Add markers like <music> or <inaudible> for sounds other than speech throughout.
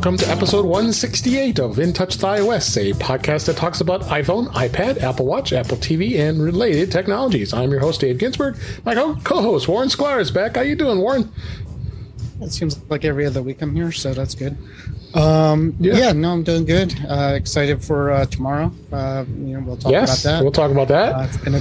Welcome to episode 168 of In Touch with iOS, a podcast that talks about iPhone, iPad, Apple Watch, Apple TV, and related technologies. I'm your host, Dave Ginsburg. My co-host, Warren Sklar, is back. How you doing, Warren? It seems like every other week I'm here, so that's good. Um, yeah. yeah. no, I'm doing good. Uh, excited for uh, tomorrow. Uh, you know, we'll talk yes, about that. We'll talk about that. Uh, it's been a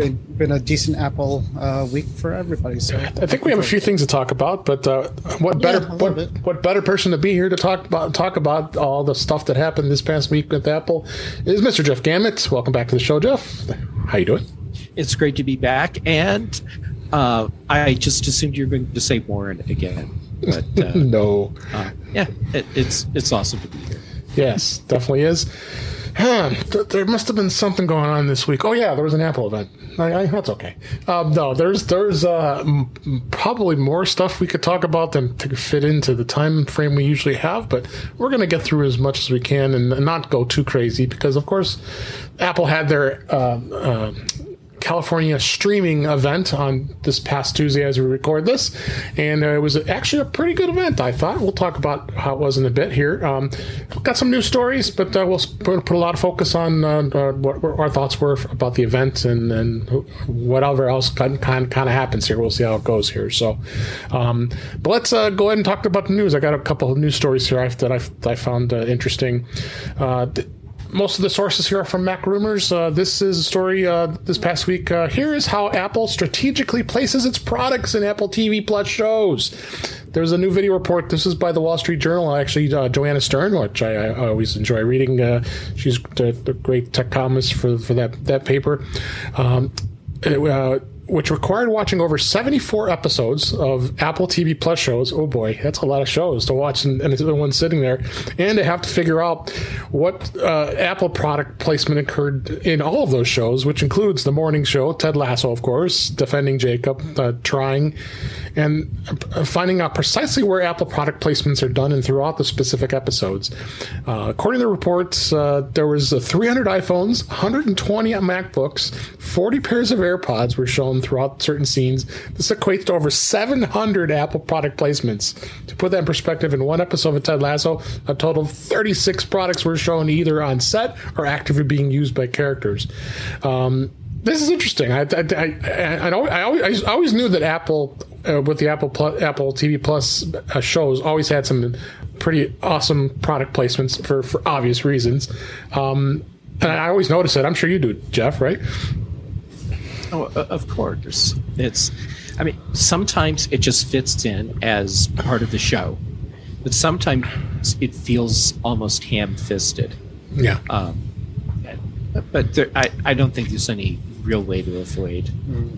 been, been a decent Apple uh, week for everybody. So I think we have a few things to talk about, but uh, what better yeah, what, what better person to be here to talk about talk about all the stuff that happened this past week with Apple is Mr. Jeff Gamet. Welcome back to the show, Jeff. How you doing? It's great to be back, and uh, I just assumed you were going to say Warren again, but uh, <laughs> no. Uh, yeah, it, it's it's awesome to be here. Yes, definitely is. Huh, there must have been something going on this week. Oh yeah, there was an Apple event. I, I, that's okay. Um, no, there's there's uh, m- probably more stuff we could talk about than to fit into the time frame we usually have. But we're going to get through as much as we can and, and, not go too crazy because, of course, Apple had their uh, uh, California streaming event on this past Tuesday as we record this, and uh, it was actually a pretty good event. I thought we'll talk about how it was in a bit here. Um, got some news stories, but uh, we'll put a lot of focus on uh, uh what our thoughts were about the event and, and whatever else kind, kind, kind of happens here. We'll see how it goes here. So, um, but let's uh, go ahead and talk about the news. I got a couple of news stories here that I, I found uh, interesting. Th- most of the sources here are from MacRumors. Uh, this is a story uh, this past week. Uh, here is how Apple strategically places its products in Apple TV Plus shows. There's a new video report. This is by the Wall Street Journal. Actually, uh, Joanna Stern, which I, I always enjoy reading. Uh, she's a, great tech columnist for for that that paper. Um, it, which required watching over 74 episodes of Apple TV Plus shows. Oh boy, that's a lot of shows to watch and, and the one sitting there. And to have to figure out what uh, Apple product placement occurred in all of those shows, which includes the morning show, Ted Lasso, of course, Defending Jacob, uh, Trying, and uh, finding out precisely where Apple product placements are done and throughout the specific episodes. Uh, according to the reports, uh, there was uh, 300 iPhones, 120 MacBooks, 40 pairs of AirPods were shown throughout certain scenes. This equates to over 700 Apple product placements. To put that in perspective, in one episode of Ted Lasso, a total of 36 products were shown either on set or actively being used by characters. Um, this is interesting. I, I, I, I, always, I always knew that Apple, uh, with the Apple Plus, Apple TV Plus uh, shows, always had some pretty awesome product placements for, for obvious reasons. Um, and I always notice it. I'm sure you do, Jeff, right? Oh, of course. It's, I mean, sometimes it just fits in as part of the show, but sometimes it feels almost ham fisted. Yeah. Um, but there, I, I don't think there's any real way to avoid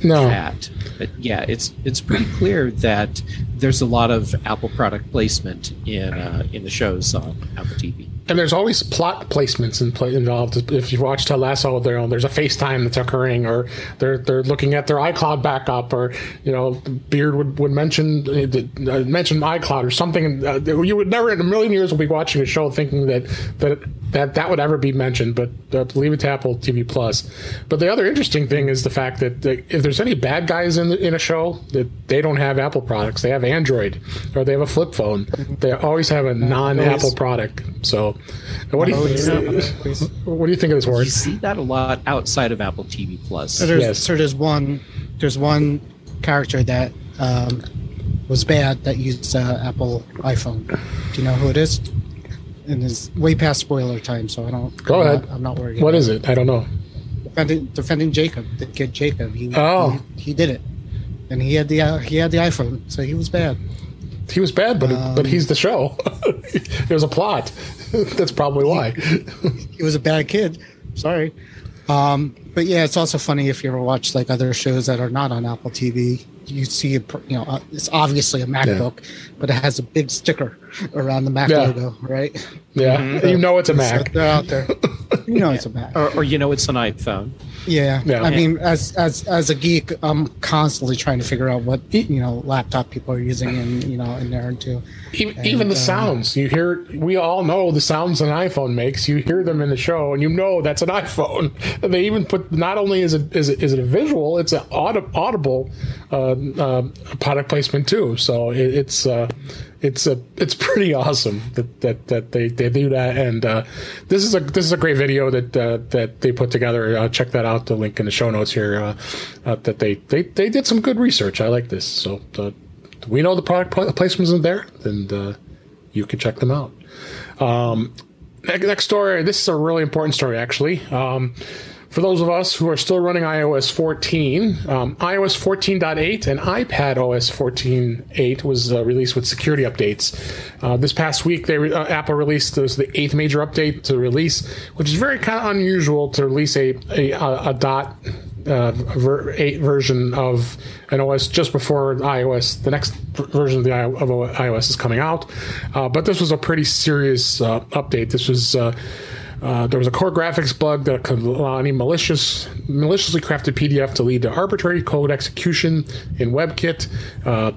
no. that. But yeah, it's it's pretty clear that there's a lot of Apple product placement in uh, in the shows on Apple TV. And there's always plot placements in play involved. If you watch Ted Lasso, there there's a FaceTime that's occurring, or they're they're looking at their iCloud backup, or you know, Beard would, would mention uh, mention iCloud or something. Uh, you would never in a million years will be watching a show thinking that that that that would ever be mentioned. But uh, leave it to Apple TV Plus. But the other interesting thing is the fact that, that if there's any bad guys in the, in a show, that they don't have Apple products. They have Android or they have a flip phone. They always have a non-Apple product. So, what do you think? What do you think of this word? You see that a lot outside of Apple TV Plus. So there's, yes. so there's one there's one character that um, was bad that used uh, Apple iPhone. Do you know who it is? And it's way past spoiler time, so I don't. Go I'm ahead. Not, I'm not worried. What is it? I don't know. Defending, defending Jacob, the kid Jacob. He, oh, he, he did it, and he had the uh, he had the iPhone, so he was bad. He was bad, but um, but he's the show. <laughs> it was a plot. <laughs> That's probably why. He, was a bad kid. Sorry. Um, but yeah, it's also funny if you ever watch like other shows that are not on Apple TV. You see, you know, uh, it's obviously a MacBook, yeah. but it has a big sticker around the Mac yeah. logo, right? Yeah, mm-hmm. you know it's a Mac. So they're out there. You know it's a Mac, or, or you know it's an iPhone. Yeah. yeah. I mean, as as as a geek, I'm constantly trying to figure out what you know laptop people are using and you know in there too. Even, and, even the uh, sounds you hear, we all know the sounds an iPhone makes. You hear them in the show, and you know that's an iPhone. And <laughs> they even put not only is it is it, is it a visual, it's an audible uh, uh, product placement too. So it, it's. It's a it's pretty awesome that that, that they, they do that. And uh, this is a this is a great video that uh, that they put together. Uh, check that out. The link in the show notes here. Uh, uh, that they, they they did some good research. I like this. So uh, we know the product placement isn't there, and you can check them out. Um, next story. This is a really important story, actually. Um, for those of us who are still running iOS 14, um, iOS 14.8 and iPad OS 14.8 was uh, released with security updates. Uh, this past week, they uh, Apple released this, the eighth major update to release, which is very kind of unusual to release a a, a dot uh, ver- 8 version of an OS just before iOS, the next version of the I- of iOS is coming out. Uh, but this was a pretty serious uh, update. This was uh, there was a core graphics bug that could allow any malicious, maliciously crafted PDF to lead to arbitrary code execution in WebKit. Uh,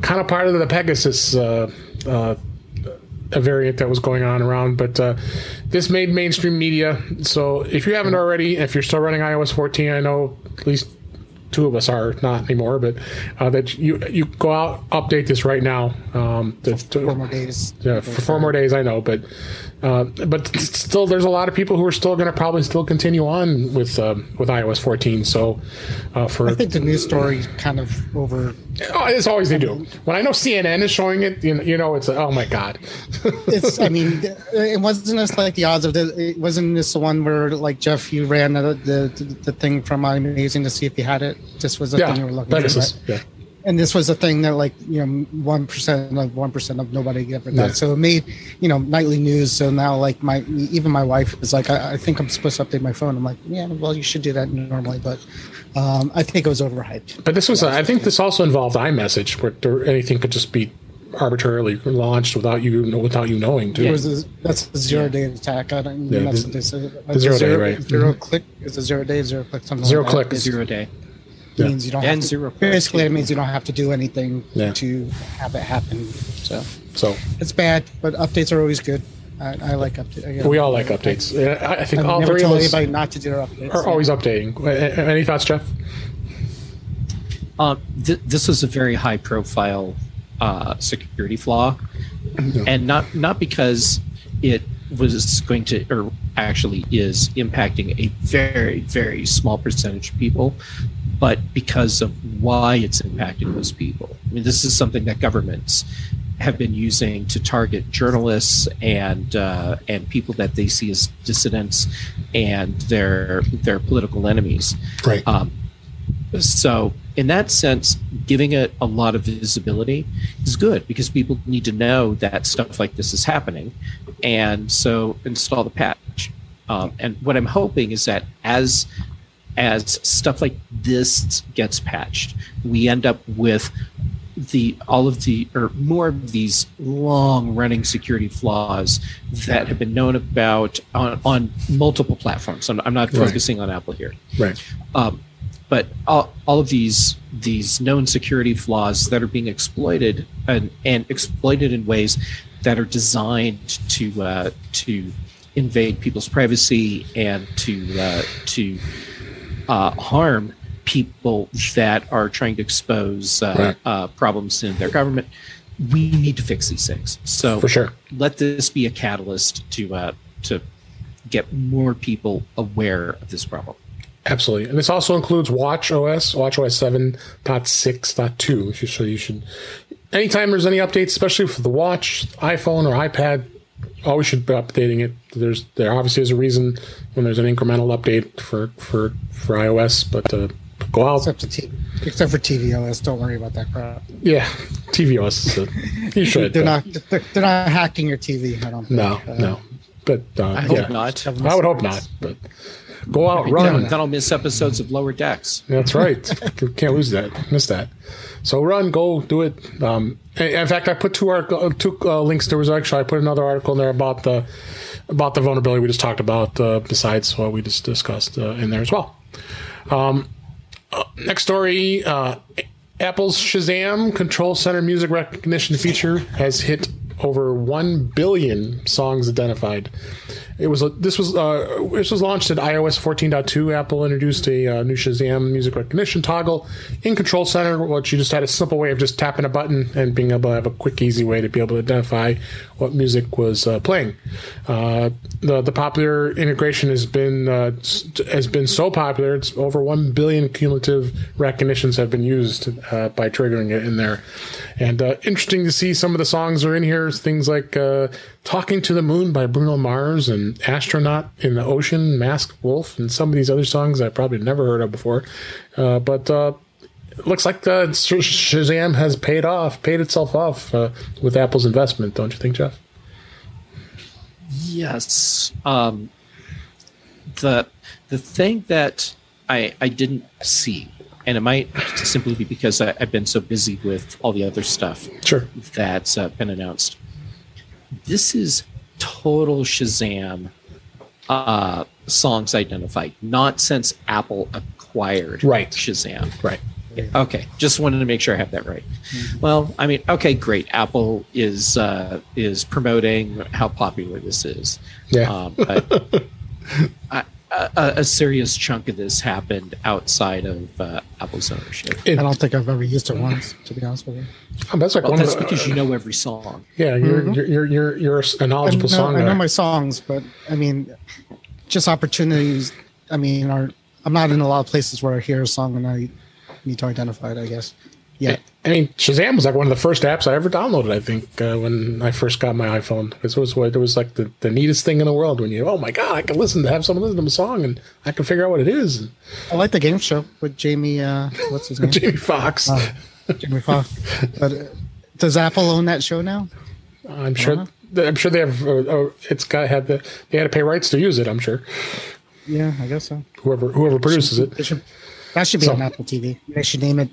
kind of part of the Pegasus uh, uh a variant that was going on around, but uh, this made mainstream media. So if you haven't already, if you're still running iOS 14, I know at least two of us are not anymore, but uh, that you you go out update this right now. Um, to, four more days. Yeah, for four more days. I know, but uh, but still, there's a lot of people who are still going to probably still continue on with uh, with iOS 14. So, uh, for I think the news story kind of over. Oh, it's always they do. When I know CNN is showing it, you know, you know it's oh my god. it's. I mean, it wasn't this like the odds of the. It wasn't this the one where like Jeff, you ran the the, the thing from iMazing to see if you had it. This was the yeah, thing you were looking for. Right? Yeah and this was the thing that like you know one percent of one percent of nobody ever got. Yeah. So it made you know nightly news. So now like my even my wife is like I, I, think I'm supposed to update my phone. I'm like yeah, well you should do that normally, but um, I think it was overhyped. But this was I think this also involved iMessage where anything could just be arbitrarily launched without you without you knowing. Too. Yeah. A, that's a zero yeah. day attack. I don't. Yeah, that's the, what they said. The zero, zero day, right? 0 mm-hmm. click is a zero day, zero click, something. Zero like click, that. zero day yeah. means you don't and have to, zero basically it means you don't have to do anything yeah. to have it happen so so it's bad but updates are always good I, I like updates. We all like updates. I, I think I all never three tell of us anybody not to do their updates. Are yeah. always updating. Any thoughts, Jeff? Um, th- this was a very high profile uh, security flaw, yeah. and not not because it was going to, or actually is impacting a very, very small percentage of people, but because of why it's impacting those people. I mean, this is something that governments have been using to target journalists and uh, and people that they see as dissidents and their their political enemies. Right. Um, so, in that sense, giving it a lot of visibility is good because people need to know that stuff like this is happening, and so install the patch. Um, and what I'm hoping is that as as stuff like this gets patched, we end up with the all of the or more of these long running security flaws that have been known about on, on multiple platforms. I'm, I'm not right. focusing on Apple here. Right. Um, but all, all of these these known security flaws that are being exploited and, and exploited in ways that are designed to uh, to invade people's privacy and to uh, to uh, harm people that are trying to expose uh, right. Uh, problems in their government. We need to fix these things. So for sure, let this be a catalyst to uh, to get more people aware of this problem. Absolutely. And this also includes Watch OS, Watch OS 7.6.2. So you should, anytime there's any updates, especially for the watch, iPhone, or iPad, always should be updating it. There's there obviously is a reason when there's an incremental update for for for iOS, but uh, go out. Except, t- except for tvOS, don't worry about that crap. Yeah, tvOS. Uh, you <laughs> should. they're not. They're, they're, not hacking your TV. I don't. Think. No, uh, no. But uh, I hope yeah. not. I would hope not. But Go out, run. Then I'll miss episodes of Lower Decks. That's right. Can't lose that. Miss that. So run, go, do it. Um, in fact, I put two article, two uh, links. There was actually I put another article in there about the about the vulnerability we just talked about. Uh, besides what we just discussed uh, in there as well. Um, uh, next story. Uh, Apple's Shazam Control Center music recognition feature has hit over 1 billion songs identified it was this was uh, this was launched at iOS 14.2. Apple introduced a uh, new Shazam music recognition toggle in Control Center, which you just had a simple way of just tapping a button and being able to have a quick, easy way to be able to identify what music was uh, playing. Uh, the the popular integration has been uh, has been so popular; it's over one billion cumulative recognitions have been used uh, by triggering it in there. And interesting to see some of the songs are in here. Things like "Talking to the Moon" by Bruno Mars and astronaut in the ocean, masked wolf, and some of these other songs I probably never heard of before. Uh, but uh, it looks like the Shazam has paid off, paid itself off uh, with Apple's investment, don't you think, Jeff? Yes. Um, the the thing that I I didn't see, and it might simply be because I, have been so busy with all the other stuff sure. that's uh, been announced. This is total Shazam uh, songs identified, not since Apple acquired right. Shazam. Right. Okay, just wanted to make sure I have that right. Mm-hmm. Well, I mean, okay, great. Apple is uh, is promoting how popular this is. Yeah. Um, but <laughs> I, a, a, serious chunk of this happened outside of uh, Apple's ownership. It, I don't think I've ever used it once, to be honest with you. Oh, that's like well, that's the, because you know every song. Yeah, you're mm-hmm. you're, you're, you're you're a knowledgeable I know, songwriter. I know my songs, but I mean, just opportunities. I mean, are I'm not in a lot of places where I hear a song and I need to identify it. I guess. Yeah. I mean, Shazam was like one of the first apps I ever downloaded. I think uh, when I first got my iPhone, it was what it was like the, the neatest thing in the world. When you, oh my god, I can listen to have someone listen to a song and I can figure out what it is. I like the game show with Jamie. Uh, what's his name? <laughs> Jamie Foxx. Uh, Jamie Foxx. But uh, does Apple own that show now? I'm sure. I'm sure they have. Uh, uh, it's got had the they had to pay rights to use it. I'm sure. Yeah, I guess so. Whoever whoever produces it, should, that should be so, on Apple TV. They should name it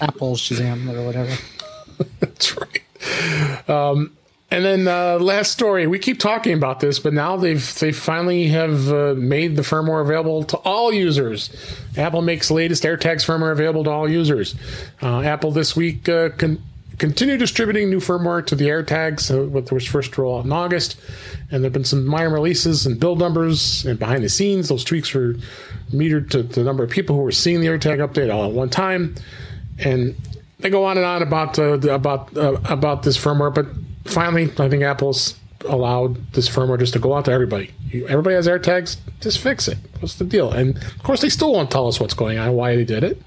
Apple Shazam or whatever. <laughs> That's right. Um, and then uh, last story, we keep talking about this, but now they've they finally have uh, made the firmware available to all users. Apple makes latest AirTags firmware available to all users. Uh, Apple this week uh, con- continue distributing new firmware to the AirTags, uh, what was first rolled out in August, and there've been some minor releases and build numbers and behind the scenes. Those tweaks were metered to the number of people who were seeing the AirTag update all at one time and they go on and on about uh, about uh, about this firmware, but finally, I think Apple's allowed this firmware just to go out to everybody. Everybody has AirTags, just fix it. What's the deal? And of course, they still won't tell us what's going on, why they did it.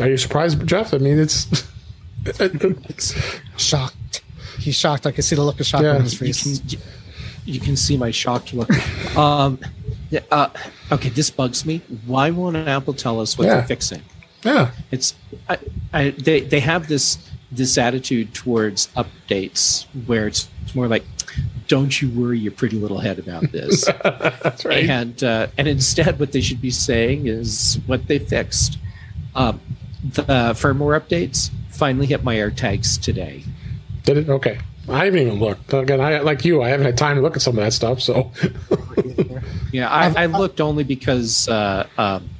Are you surprised, Jeff? I mean, it's, it's <laughs> shocked. He's shocked. I can see the look of shock yeah. on his face. You can, you can see my shocked look. <laughs> um, yeah, uh, okay, this bugs me. Why won't Apple tell us what yeah. they're fixing? Yeah, it's I, I, they they have this this attitude towards updates where it's, it's more like, "Don't you worry your pretty little head about <laughs> this." That's right. And uh, and instead, what they should be saying is what they fixed. Um, the uh, firmware updates finally hit my AirTags today. Did it? Okay. I haven't even looked. Again, I like you. I haven't had time to look at some of that stuff. So, <laughs> yeah, I, I, looked only because uh, um,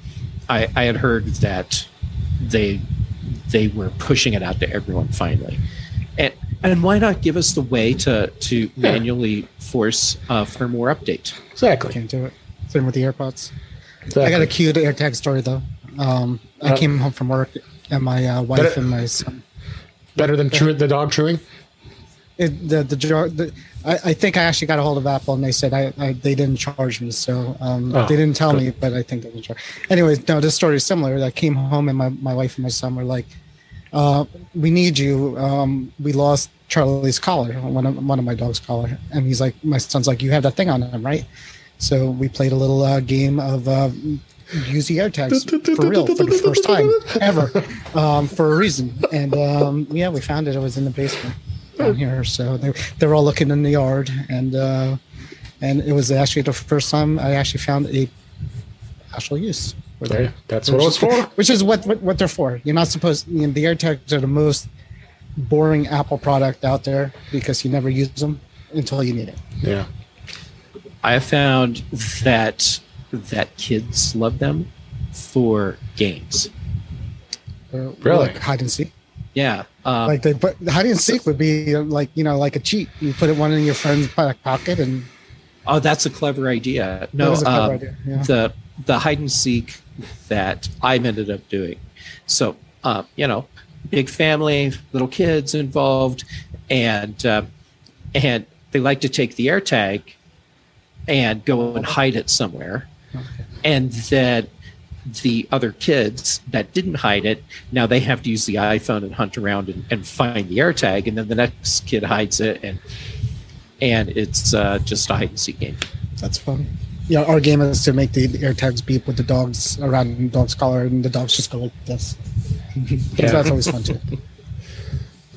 I, I had heard that they they were pushing it out to everyone finally. And and why not give us the way to to yeah. manually force a firmware update? Exactly. Can't do it. Same with the AirPods. Exactly. I got a cute AirTag story though. Um, I uh, came home from work and my uh, wife better, and my son. Better than chew, the dog chewing. It, the the, the I, I, think I actually got a hold of Apple and they said I, I they didn't charge me, so um, oh, they didn't tell good. me, but I think they didn't charge. Anyways, no, this story is similar. I came home and my, my wife and my son were like, uh, "We need you. Um, we lost Charlie's collar, one of one of my dog's collar," and he's like, "My son's like, you have that thing on him, right?" So we played a little uh, game of uh, use the AirTags for real for the first time ever um, for a reason. And um, yeah, we found it. It was in the basement down here. So they they were all looking in the yard, and uh, and it was actually the first time I actually found a actual use. Okay, that's what it was for. Which is what, what, what they're for. You're not supposed. You know, the AirTags are the most boring Apple product out there because you never use them until you need it. Yeah. I found that that kids love them for games. Uh, really? Like hide and seek. Yeah. Um, like they put hide and seek would be like you know like a cheat. You put it one in your friend's pocket and Oh, that's a clever idea. No, That is a clever um, idea, yeah. the the hide and seek that I've ended up doing. So, uh, you know, big family, little kids involved, and uh, and they like to take the air tag and go and hide it somewhere, and then the other kids that didn't hide it now they have to use the iphone and hunt around and, and find the AirTag, and then the next kid hides it and and it's uh, just a hide and seek game That's fun. Yeah, our game is to make the air tags beep with the dogs around the dog's collar, and the dogs just go like this. Yeah. That's always fun too. <laughs>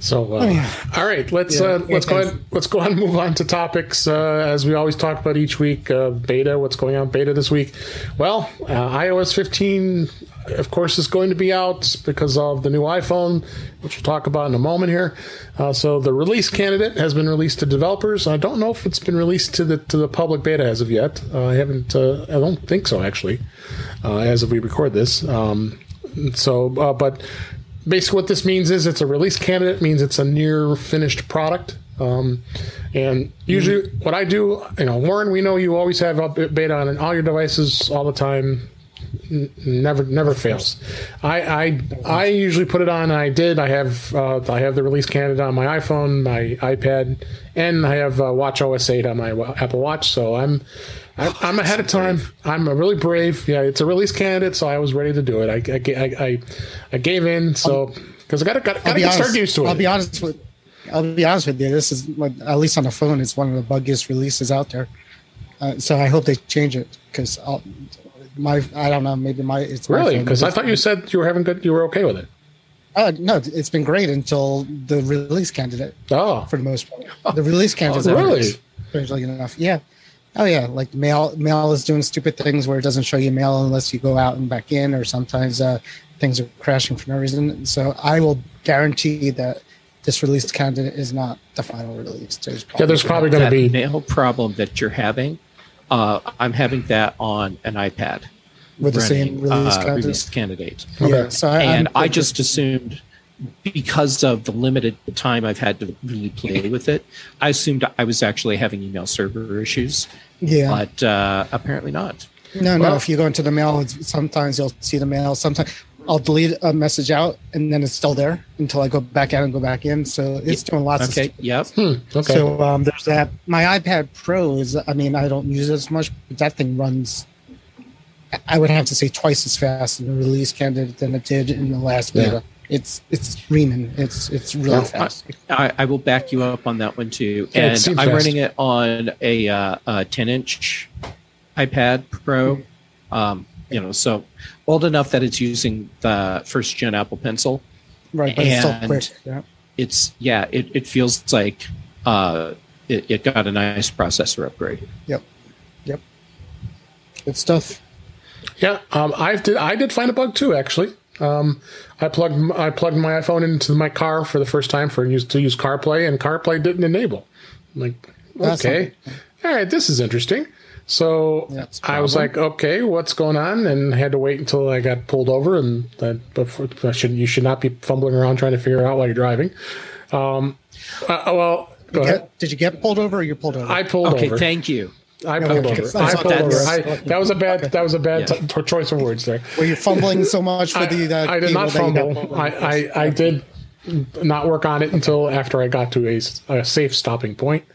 So, uh, Oh, all right, let's Yeah, uh, let's go ahead. Let's go ahead and move on to topics uh, as we always talk about each week. Uh, beta, what's going on beta this week? Well, uh, iOS 15, of course, is going to be out because of the new iPhone, which we'll talk about in a moment here. Uh, so, the release candidate has been released to developers. I don't know if it's been released to the to the public beta as of yet. Uh, I haven't. Uh, I don't think so, actually, uh, as of we record this. Um, so, uh, but basically what this means is it's a release candidate means it's a near finished product. Um, and usually what i do you know warren we know you always have beta on all your devices all the time. N- never never fails. I i i usually put it on. I did. I have uh, i have the release candidate on my iphone my ipad and i have uh, watch os 8 on my apple watch. So i'm I- I'm ahead of time. I'm a really brave. Yeah, it's a release candidate, so I was ready to do it. I, I, I, I, gave in, so because I got to got I'll to be get honest. used to it. I'll be honest with. I'll be honest with you. This is at least on the phone, it's one of the buggiest releases out there. Uh, so I hope they change it because my I don't know maybe my it's really? Because I thought you said you were having good. You were okay with it. Uh, no, it's been great until the release candidate Oh, for the most part. The release candidate, really? strangely enough, yeah. Oh yeah, like mail. Mail is doing stupid things where it doesn't show you mail unless you go out and back in, or sometimes uh, things are crashing for no reason. So I will guarantee that this release candidate is not the final release. There's yeah. There's probably going to that be. mail problem that you're having uh, i'm having that on an ipad with the same running, release uh, candidate. release candidate Yeah, so I, and I'm I just assumed because of the limited time I've had to really play with it, I assumed I was actually having email server issues, yeah. but uh, apparently not. No, no. If you go into the mail, sometimes you'll see the mail. Sometimes I'll delete a message out, and then it's still there until I go back out and go back in. So it's doing lots of Okay, stuff. yep. Hmm, okay. So um, there's that. My iPad Pro is. I mean, I don't use it as much, but that thing runs. I would have to say twice as fast in the release candidate than it did in the last Yeah. Beta. It's it's screaming. It's it's really Yeah. fast. I, I will back you up on that one too. And seems I'm fast. running it on a, uh, a 10 inch iPad Pro. Um, you know, so old enough that it's using the first gen Apple Pencil. Right, but it's still And- quick. Yeah. It's yeah, it, it feels like uh, it, it got a nice processor upgrade. Yep. Yep. Good stuff. Yeah, um, I did. I did find a bug too. Actually, um, I plugged I plugged my iPhone into my car for the first time for use to use CarPlay, and CarPlay didn't enable. I'm like, That's okay, all right, this is interesting. So I was like, okay, what's going on? And I had to wait until I got pulled over, and that before I should you should not be fumbling around trying to figure out while you're driving. Um, uh, well, go ahead. Get- did you get pulled over or you pulled over? I pulled Okay, over. Okay, thank you. I pulled over. I pulled over. I, that was a bad. That was a bad Yeah. t- choice of words there. Were you fumbling so much for the? Uh, I did not that you fumble. I. I, I did not work on it until after I got to a safe stopping point.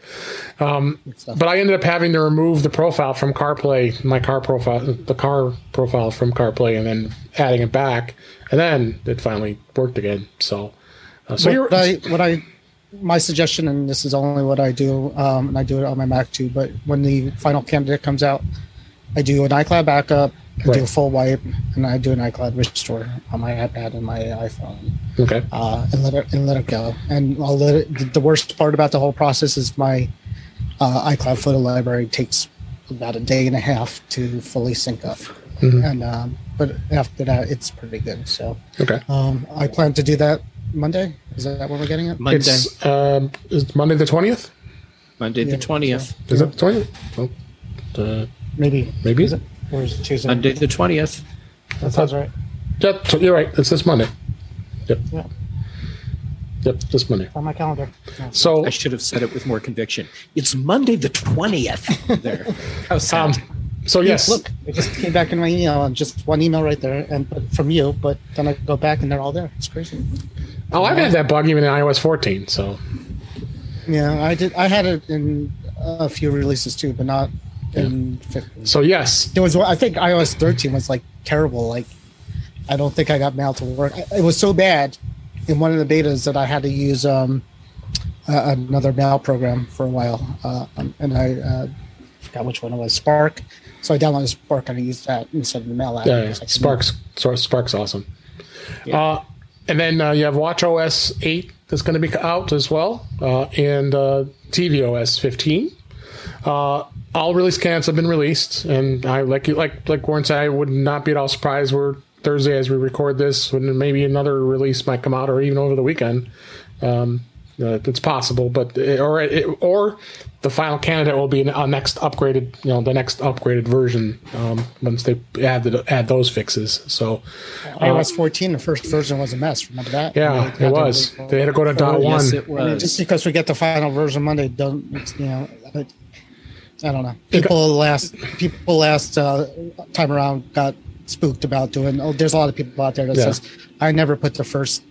Um, but I ended up having to remove the profile from CarPlay, my car profile, the car profile from CarPlay, and then adding it back, and then it finally worked again. So, uh, so you're what I, what I, my suggestion, and this is only what I do, um, and I do it on my Mac too. But when the final candidate comes out, I do an iCloud backup, I do a full wipe, and I do an iCloud restore on my iPad and my iPhone, okay. uh, and let it and let it go. And I'll let it. The worst part about the whole process is my uh, iCloud photo library takes about a day and a half to fully sync up, Mm-hmm. and um, but after that, it's pretty good. So. Okay. Um, I plan to do that Monday. Is that when we're getting it? Monday, It's um, is Monday the twentieth. Monday the Yeah, twentieth. Is it the twentieth? Oh, uh, Maybe. maybe. Is it? Or is it Tuesday? Monday the twentieth. That sounds right. Yeah, so you're right. It's this Monday. Yep. Yeah. Yep, this Monday. on my calendar. Yeah. So I should have said it with more conviction. It's Monday the twentieth. There. <laughs> How sad. um, so yes, Look, it just came back in my email and just one email right there, and from you. But then I go back and they're all there. It's crazy. Oh, I've had that bug even in iOS 14. So Yeah, I did. I had it in a few releases too, but not in 15. so yes, There was, I think iOS 13 was like terrible. Like, I don't think I got mail to work. It was so bad in one of the betas that I had to use um, uh, another mail program for a while, uh, and I uh, forgot which one it was. Spark. So I downloaded Spark and I used that instead of the mail app. yeah, I couldn't- Sparks Sparks awesome. Uh, and then uh, you have WatchOS 8 that's going to be out as well, uh, and uh, tvOS 15. Uh, all release candidates have been released, and I like you like like Warren said, I would not be at all surprised where Thursday as we record this, when maybe another release might come out, or even over the weekend. Um, uh, it's possible, but or it, or the final candidate will be a next upgraded, you know, the next upgraded version um, once they add the, add those fixes. So iOS 14, the first version was a mess. Remember that? yeah, it was. wait for- They had to go to dot Oh, one. yes, it I mean, just because we get the final version Monday, don't you know? But I don't know. People last people last uh, time around got spooked about doing. Oh, there's a lot of people out there that Yeah. says I never put the first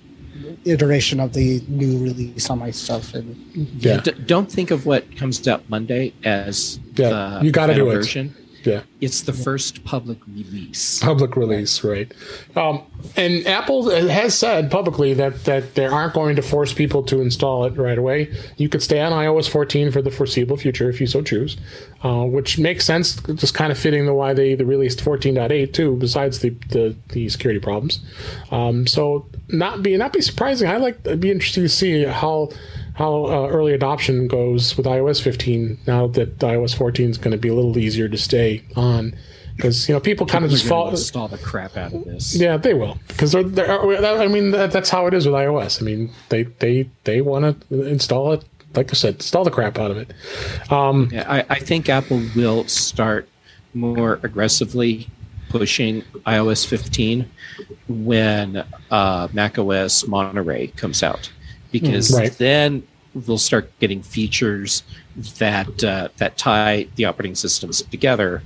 iteration of the new release on my stuff, and yeah, D- don't think of what comes out Monday as Yeah, the you gotta final do it. Yeah. It's the first public release. public release, right? Um, and Apple has said publicly that that they aren't going to force people to install it right away. You could stay on iOS 14 for the foreseeable future if you so choose, uh, which makes sense. Just kind of fitting the why they, released 14.8 too. Besides the, the the security problems, um, so not be not be surprising. I like I'd be interested to see how. How uh, early adoption goes with iOS 15 now that iOS 14 is going to be a little easier to stay on because you know people kind of just fall install the crap out of this. yeah, they will because they're, they're. I mean, that, that's how it is with iOS. I mean, they they they want to install it. Like I said, install the crap out of it. Um, Yeah, I, I think Apple will start more aggressively pushing iOS 15 when uh, macOS Monterey comes out, because right. then we'll start getting features that uh, that tie the operating systems together,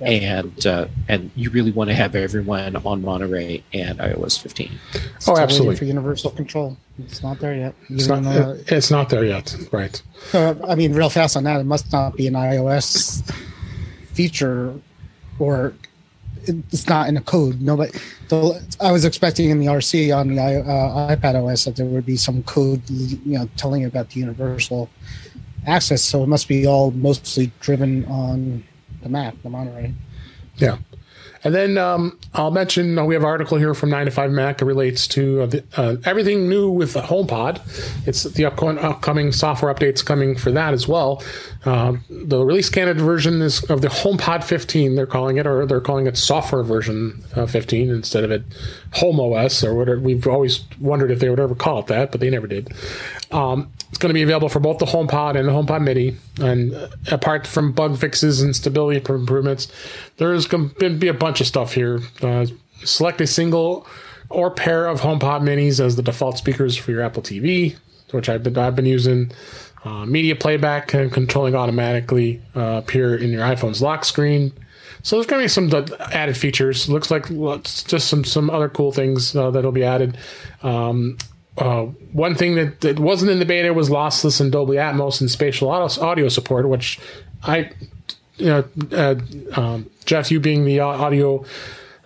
and uh, and you really want to have everyone on Monterey and iOS 15. oh, still waiting absolutely. for universal control. It's not there yet. It's not. It's not there yet. Right. Uh, I mean, real fast on that, it must not be an iOS feature, or it's not in the code. No, but the, I was expecting in the RC on the uh, iPad OS that there would be some code, you know, telling you about the universal access. So it must be all mostly driven on the Mac, the Monterey. Yeah. And then um, I'll mention uh, we have an article here from 9 to 5 Mac that relates to uh, the, uh, everything new with the HomePod. It's the upcoming software updates coming for that as well. Uh, the release candidate version is of the HomePod 15, they're calling it, or they're calling it software version uh, 15 instead of it Home OS or whatever. We've always wondered if they would ever call it that, but they never did. Um, it's going to be available for both the HomePod and the HomePod Mini. And uh, apart from bug fixes and stability improvements, there's going to be a bunch of stuff here. Uh, select a single or pair of HomePod Minis as the default speakers for your Apple TV, which I've been I've been using. Uh, media playback controlling automatically uh, appear in your iPhone's lock screen. So there's going to be some d- added features. Looks like just some some other cool things uh, that'll be added. Um, uh, one thing that, that wasn't in the beta was lossless and Dolby Atmos and spatial audio, audio support, which I, you know, uh, um, Jeff, you being the audio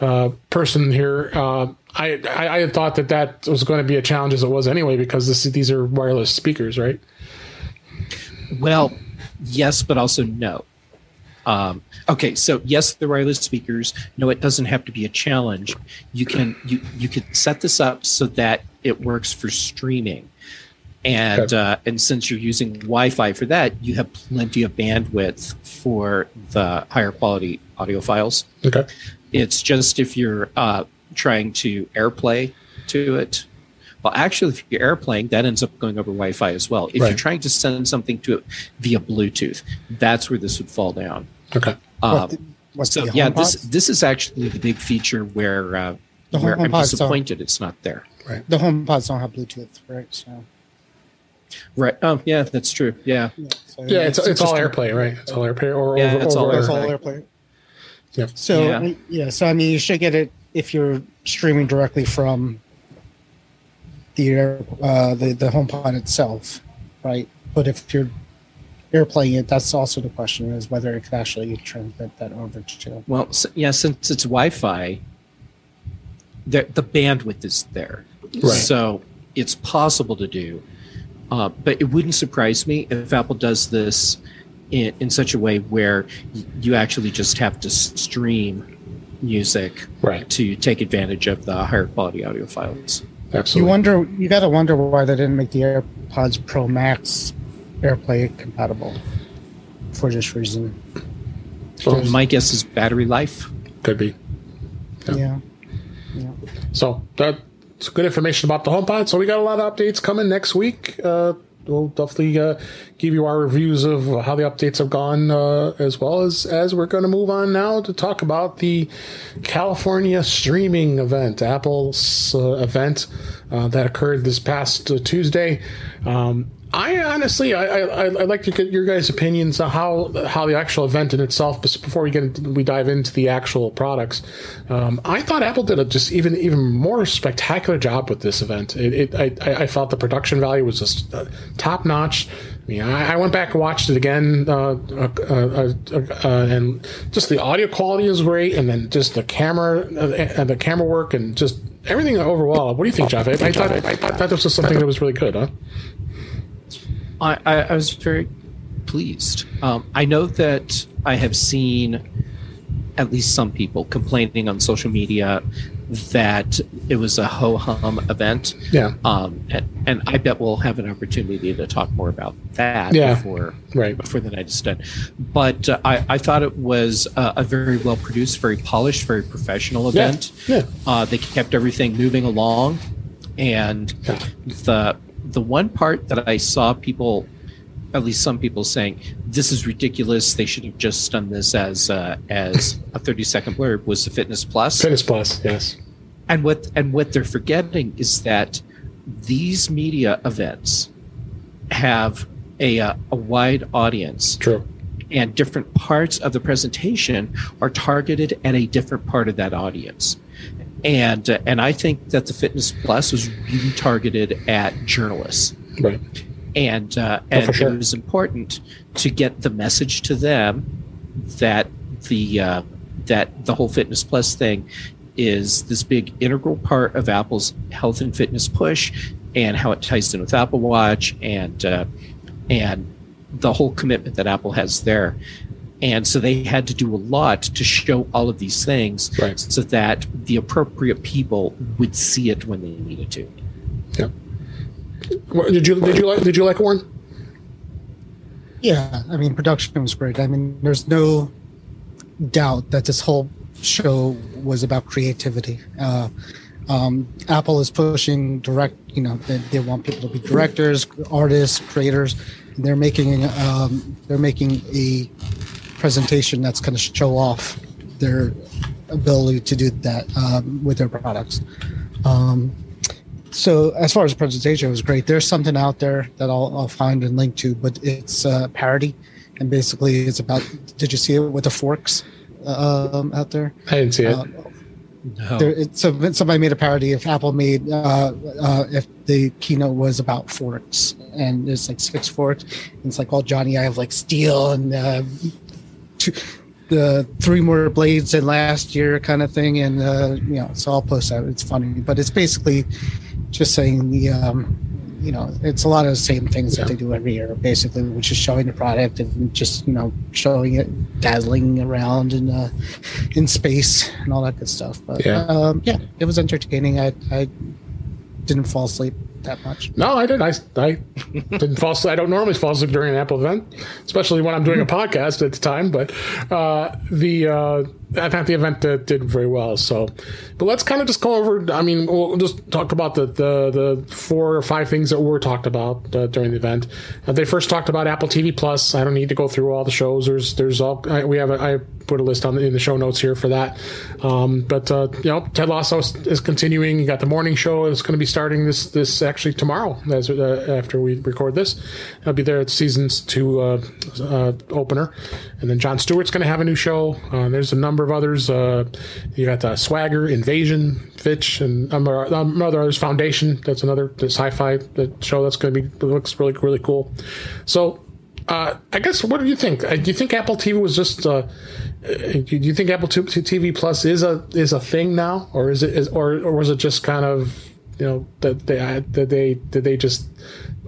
uh, person here, uh, I, I I had thought that that was going to be a challenge as it was anyway because this these are wireless speakers, right? Well, yes, but also no. Um, okay, so yes, the wireless speakers. No, it doesn't have to be a challenge. You can you you could set this up so that it works for streaming, and Okay. uh, and since you're using Wi-Fi for that, you have plenty of bandwidth for the higher quality audio files. Okay. It's just if you're uh, trying to AirPlay to it. Well, actually, if you're AirPlaying, that ends up going over Wi-Fi as well. If Right. you're trying to send something to it via Bluetooth, that's where this would fall down. Okay. Um, What the- what's so yeah, HomePod? this this is actually the big feature where uh, The where I'm HomePods disappointed it's not there. Right. The HomePods don't have Bluetooth, right? So Right. Oh, yeah, that's true. Yeah. So, Yeah, it's, it's all just- AirPlay, right? It's all AirPlay or Yeah, over, it's all over It's all AirPlay. AirPlay. Yeah. So Yeah. yeah. so I mean, you should get it if you're streaming directly from the air, uh, the the HomePod itself, right? But if you're airplaying it, that's also the question: is whether it could actually transmit that over to. Well, s yeah, since it's Wi-Fi, the the bandwidth is there, Right. so it's possible to do. Uh, but it wouldn't surprise me if Apple does this in, in such a way where y- you actually just have to s- stream music Right. to take advantage of the higher quality audio files. You wonder, you got to wonder why they didn't make the AirPods Pro Max AirPlay compatible for this reason. Well, My guess is battery life. could be. Yeah. yeah. So that's good information about the HomePod. So we got a lot of updates coming next week. Uh, we'll definitely uh, give you our reviews of how the updates have gone, uh, as well as as we're going to move on now to talk about the California streaming event, Apple's uh, event uh, that occurred this past uh, Tuesday. Um, I honestly, I, I I'd like to get your guys' opinions on how how the actual event in itself. Before we get into, we dive into the actual products, um, I thought Apple did a just even even more spectacular job with this event. It, it I, I felt the production value was just uh, top notch. I mean, I, I went back and watched it again, uh, uh, uh, uh, uh, and just the audio quality is great, and then just the camera and the camera work and just everything overall. What do you think, Jeff? I, I thought I, thought this was something that was really good, huh? I, I, I was very pleased. Um, I know that I have seen at least some people complaining on social media that it was a ho hum event. Yeah. Um, and, and I bet we'll have an opportunity to talk more about that Yeah. before Right. before the night is done. But uh, I, I thought it was a, a very well produced, very polished, very professional Yeah. event. Yeah. Uh, they kept everything moving along, and Yeah. the the one part that I saw people, at least some people saying, "This is ridiculous. They should have just done this as uh, as a thirty second blurb," was the Fitness Plus. Fitness Plus, yes. And what and what they're forgetting is that these media events have a uh, a wide audience True. and different parts of the presentation are targeted at a different part of that audience. And uh, and I think that the Fitness Plus was really targeted at journalists, Right. and uh, Oh, and sure. it was important to get the message to them that the uh, that the whole Fitness Plus thing is this big integral part of Apple's health and fitness push, and how it ties in with Apple Watch and uh, and the whole commitment that Apple has there. And so they had to do a lot to show all of these things Right. so that the appropriate people would see it when they needed to. Yeah. Did you did you like did you like Warren? Yeah, I mean, production was great. I mean, there's no doubt that this whole show was about creativity. Uh, um, Apple is pushing direct, you know, they, they want people to be directors, artists, creators. They're making um, they're making a presentation that's going to show off their ability to do that um, with their products. Um, so as far as the presentation it was great. There's something out there that i'll, I'll find and link to but it's uh, parody. And basically it's about did you see it with the forks um, out there? I didn't see it. uh, there it's so somebody made a parody. If apple made uh, uh, if the keynote was about forks and there's like six forks and it's like all johnny i have like steel and uh, two, <laughs> the three more blades than last year kind of thing and uh, you know so i'll post that it's funny but it's basically just saying the um, you know it's a lot of the same things Yeah. that they do every year basically which is showing the product and just you know showing it dazzling around in uh, in space and all that good stuff but Yeah. um, yeah it was entertaining i i didn't fall asleep that much No, I didn't. I, I didn't fall asleep. I don't normally fall asleep during an Apple event, especially when I'm doing a podcast at the time. But uh, the uh, I thought the event uh, did very well. So, but let's kind of just go over. I mean, we'll just talk about the the, the four or five things that were talked about uh, during the event. Uh, they first talked about Apple TV Plus. I don't need to go through all the shows. There's there's all I, we have. A, I put a list on the, in the show notes here for that. Um, but uh, you know, Ted Lasso is, is, continuing. You got the morning show. It's going to be starting this this actually tomorrow as uh, after we record this. I'll be there at seasons two uh, opener, and then Jon Stewart's going to have a new show. there's a number of others. you got the Swagger Invasion, Finch, and um, um, other others. Foundation. That's another sci-fi show that's going to be looks really really cool. So uh, I guess what do you think? Uh, do you think Apple TV was just? Uh, uh do you think Apple TV Plus is a is a thing now, or is it is, or or was it just kind of you know that they that they did they just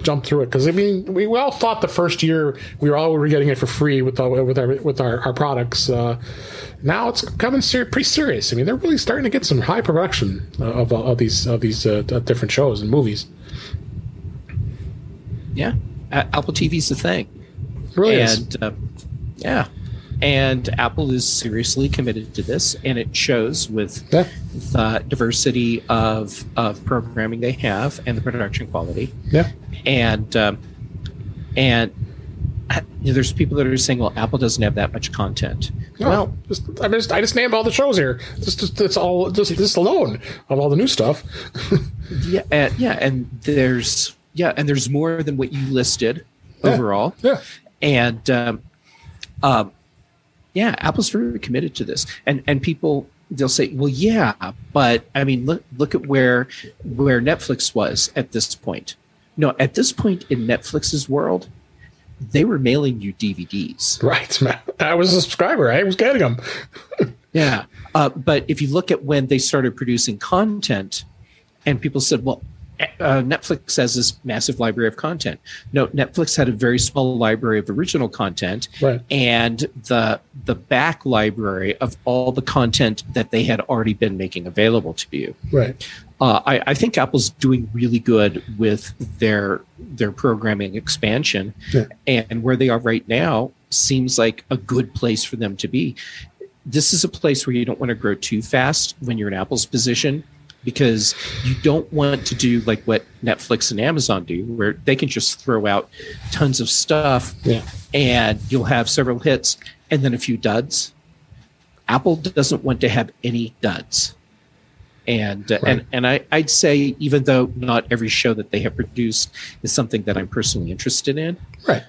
jump through it? Because I mean, we, we all thought the first year we were all we were getting it for free with our, with our with our, our products. Uh, now it's coming ser- pretty serious. I mean, they're really starting to get some high production of, of these of these uh, different shows and movies. Yeah, Apple TV's the thing. It really and, uh, yeah. And Apple is seriously committed to this, and it shows with yeah. the diversity of, of programming they have and the production quality. Yeah. And um, and you know, there's people that are saying, "Well, Apple doesn't have that much content." No, well, just, I just I just named all the shows here. Just just it's all just this alone of all the new stuff. <laughs> yeah, and, yeah, and there's yeah, and there's more than what you listed yeah. overall. Yeah, and um, um, yeah, Apple's very committed to this, and and people they'll say, well, yeah, but I mean, look look at where where Netflix was at this point. No, at this point in Netflix's world, they were mailing you DVDs. Right, I was a subscriber. I was getting them. <laughs> yeah, uh, but if you look at when they started producing content, and people said, well, uh, Netflix has this massive library of content. No, Netflix had a very small library of original content, right. and the the back library of all the content that they had already been making available to you. Right. Uh, I, I, think Apple's doing really good with their their programming expansion, yeah. and where they are right now seems like a good place for them to be. This is a place where you don't want to grow too fast when you're in Apple's position because you don't want to do like what Netflix and Amazon do, where they can just throw out tons of stuff yeah. and you'll have several hits and then a few duds. Apple doesn't want to have any duds. And, uh, right. and and I, I'd say even though not every show that they have produced is something that I'm personally interested in, right?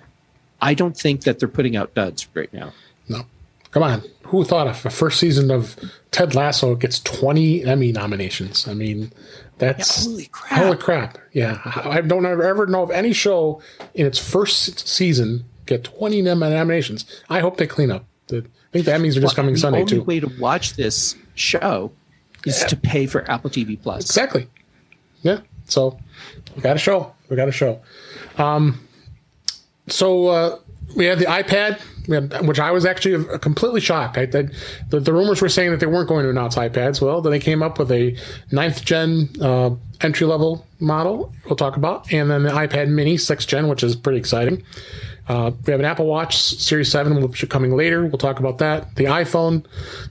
I don't think that they're putting out duds right now. No, come on. Who thought of the first season of Ted Lasso gets 20 Emmy nominations? I mean, that's yeah, holy crap. Holy crap. Yeah. I don't ever, know of any show in its first season get 20 nominations. I hope they clean up. I think the Emmys are just well, coming Sunday too. The only way to watch this show is yeah. to pay for Apple TV Plus. Exactly. Yeah. So we got a show. We got a show. Um, so uh, we had the iPad which I was actually completely shocked. I, the, the, rumors were saying that they weren't going to announce iPads. Well, then they came up with a ninth gen uh, entry level model. We'll talk about, and then the iPad Mini sixth gen, which is pretty exciting. Uh, we have an Apple Watch Series 7, which is coming later. We'll talk about that. The iPhone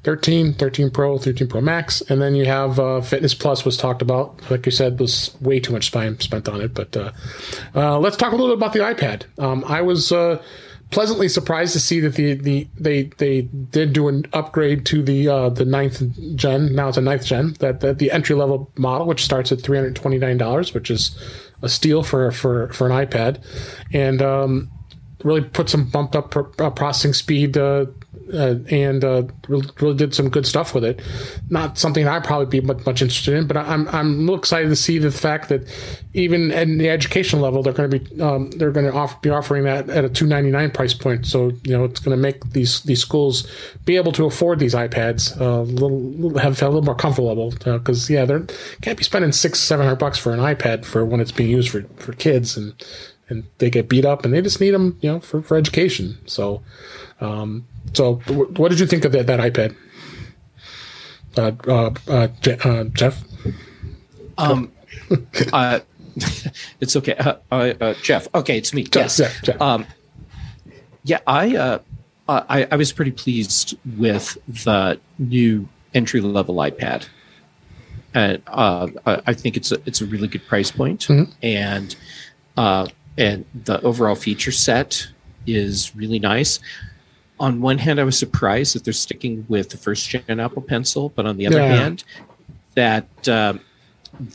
13, 13 Pro, 13 Pro Max. And then you have uh, Fitness Plus was talked about. Like you said, was way too much time spent on it. But uh, uh let's talk a little bit about the iPad. Um, I was uh, pleasantly surprised to see that the, the they they did do an upgrade to the uh, the ninth gen. Now it's a ninth gen. That, that the entry level model, which starts at three hundred twenty nine dollars, which is a steal for for for an iPad, and um, really put some bumped up uh, processing speed uh, uh, and uh, really did some good stuff with it. Not something I'd probably be much, much interested in, but I'm I'm excited to see the fact that even at the education level, they're going to be um, they're going to offer, be offering that at a two ninety nine price point. So you know it's going to make these these schools be able to afford these iPads uh, a little have a little more comfortable because uh, yeah they can't be spending six seven hundred bucks for an iPad for when it's being used for for kids and and they get beat up and they just need them you know for, for education. So. Um, so, what did you think of that, that iPad, uh, uh, uh, uh Jeff? Um, <laughs> uh, <laughs> it's okay, uh, uh, Jeff. Okay, it's me. Jeff, yes, Jeff, Jeff. Um, yeah, I uh, I, I was pretty pleased with the new entry level iPad. And uh, I think it's a it's a really good price point, Mhm. and uh, and the overall feature set is really nice. On one hand, I was surprised that they're sticking with the first gen Apple Pencil, but on the other Yeah. hand, that um,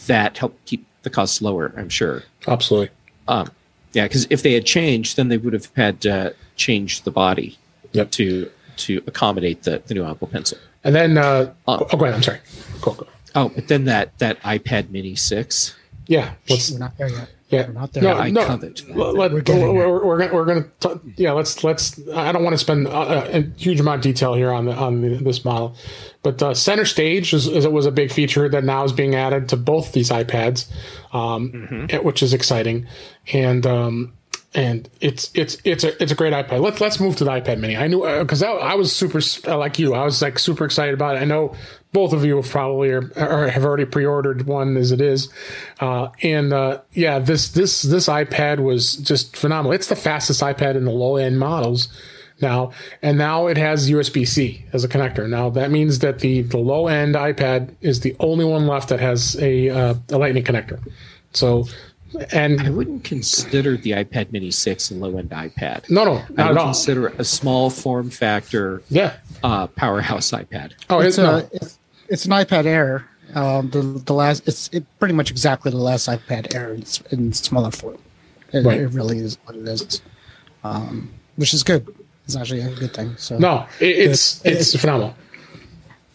that helped keep the costs lower. I'm sure. Absolutely. Um, yeah, because if they had changed, then they would have had to change the body Yep. to to accommodate the, the new Apple Pencil. And then, uh, Uh, oh, go ahead. I'm sorry. Go, go. Oh, but then that that iPad Mini six. Yeah. Let's, We're not there yet. Yeah. We're not there. No, I no. covet. Let, let, We're we're, we're, we're gonna we're gonna t- yeah let's let's I don't want to spend uh, a huge amount of detail here on the on the, this model, but uh, center stage is, is was a big feature that now is being added to both these iPads, um, eh, which is exciting, and um, and it's it's it's a it's a great iPad. Let's let's move to the iPad Mini. I knew because I, I was super uh, like you. I was like super excited about it. I know both of you have probably or have already pre-ordered one as it is, uh, and uh, yeah, this this this iPad was just phenomenal. It's the fastest iPad in the low end models now, and now it has USB C as a connector. Now that means that the the low end iPad is the only one left that has a uh, a Lightning connector. So, and I wouldn't consider the iPad Mini six a low end iPad. no, no, I not would at all. consider it a small form factor Yeah. uh, powerhouse iPad. Oh, It's, it's, no. a, it's, it's an iPad Air. Um, the the last it's it pretty much exactly the last iPad Air in, in smaller form. It, Right. it really is what it is, um, which is good. It's actually a good thing. So no, it, it's It's- it's phenomenal.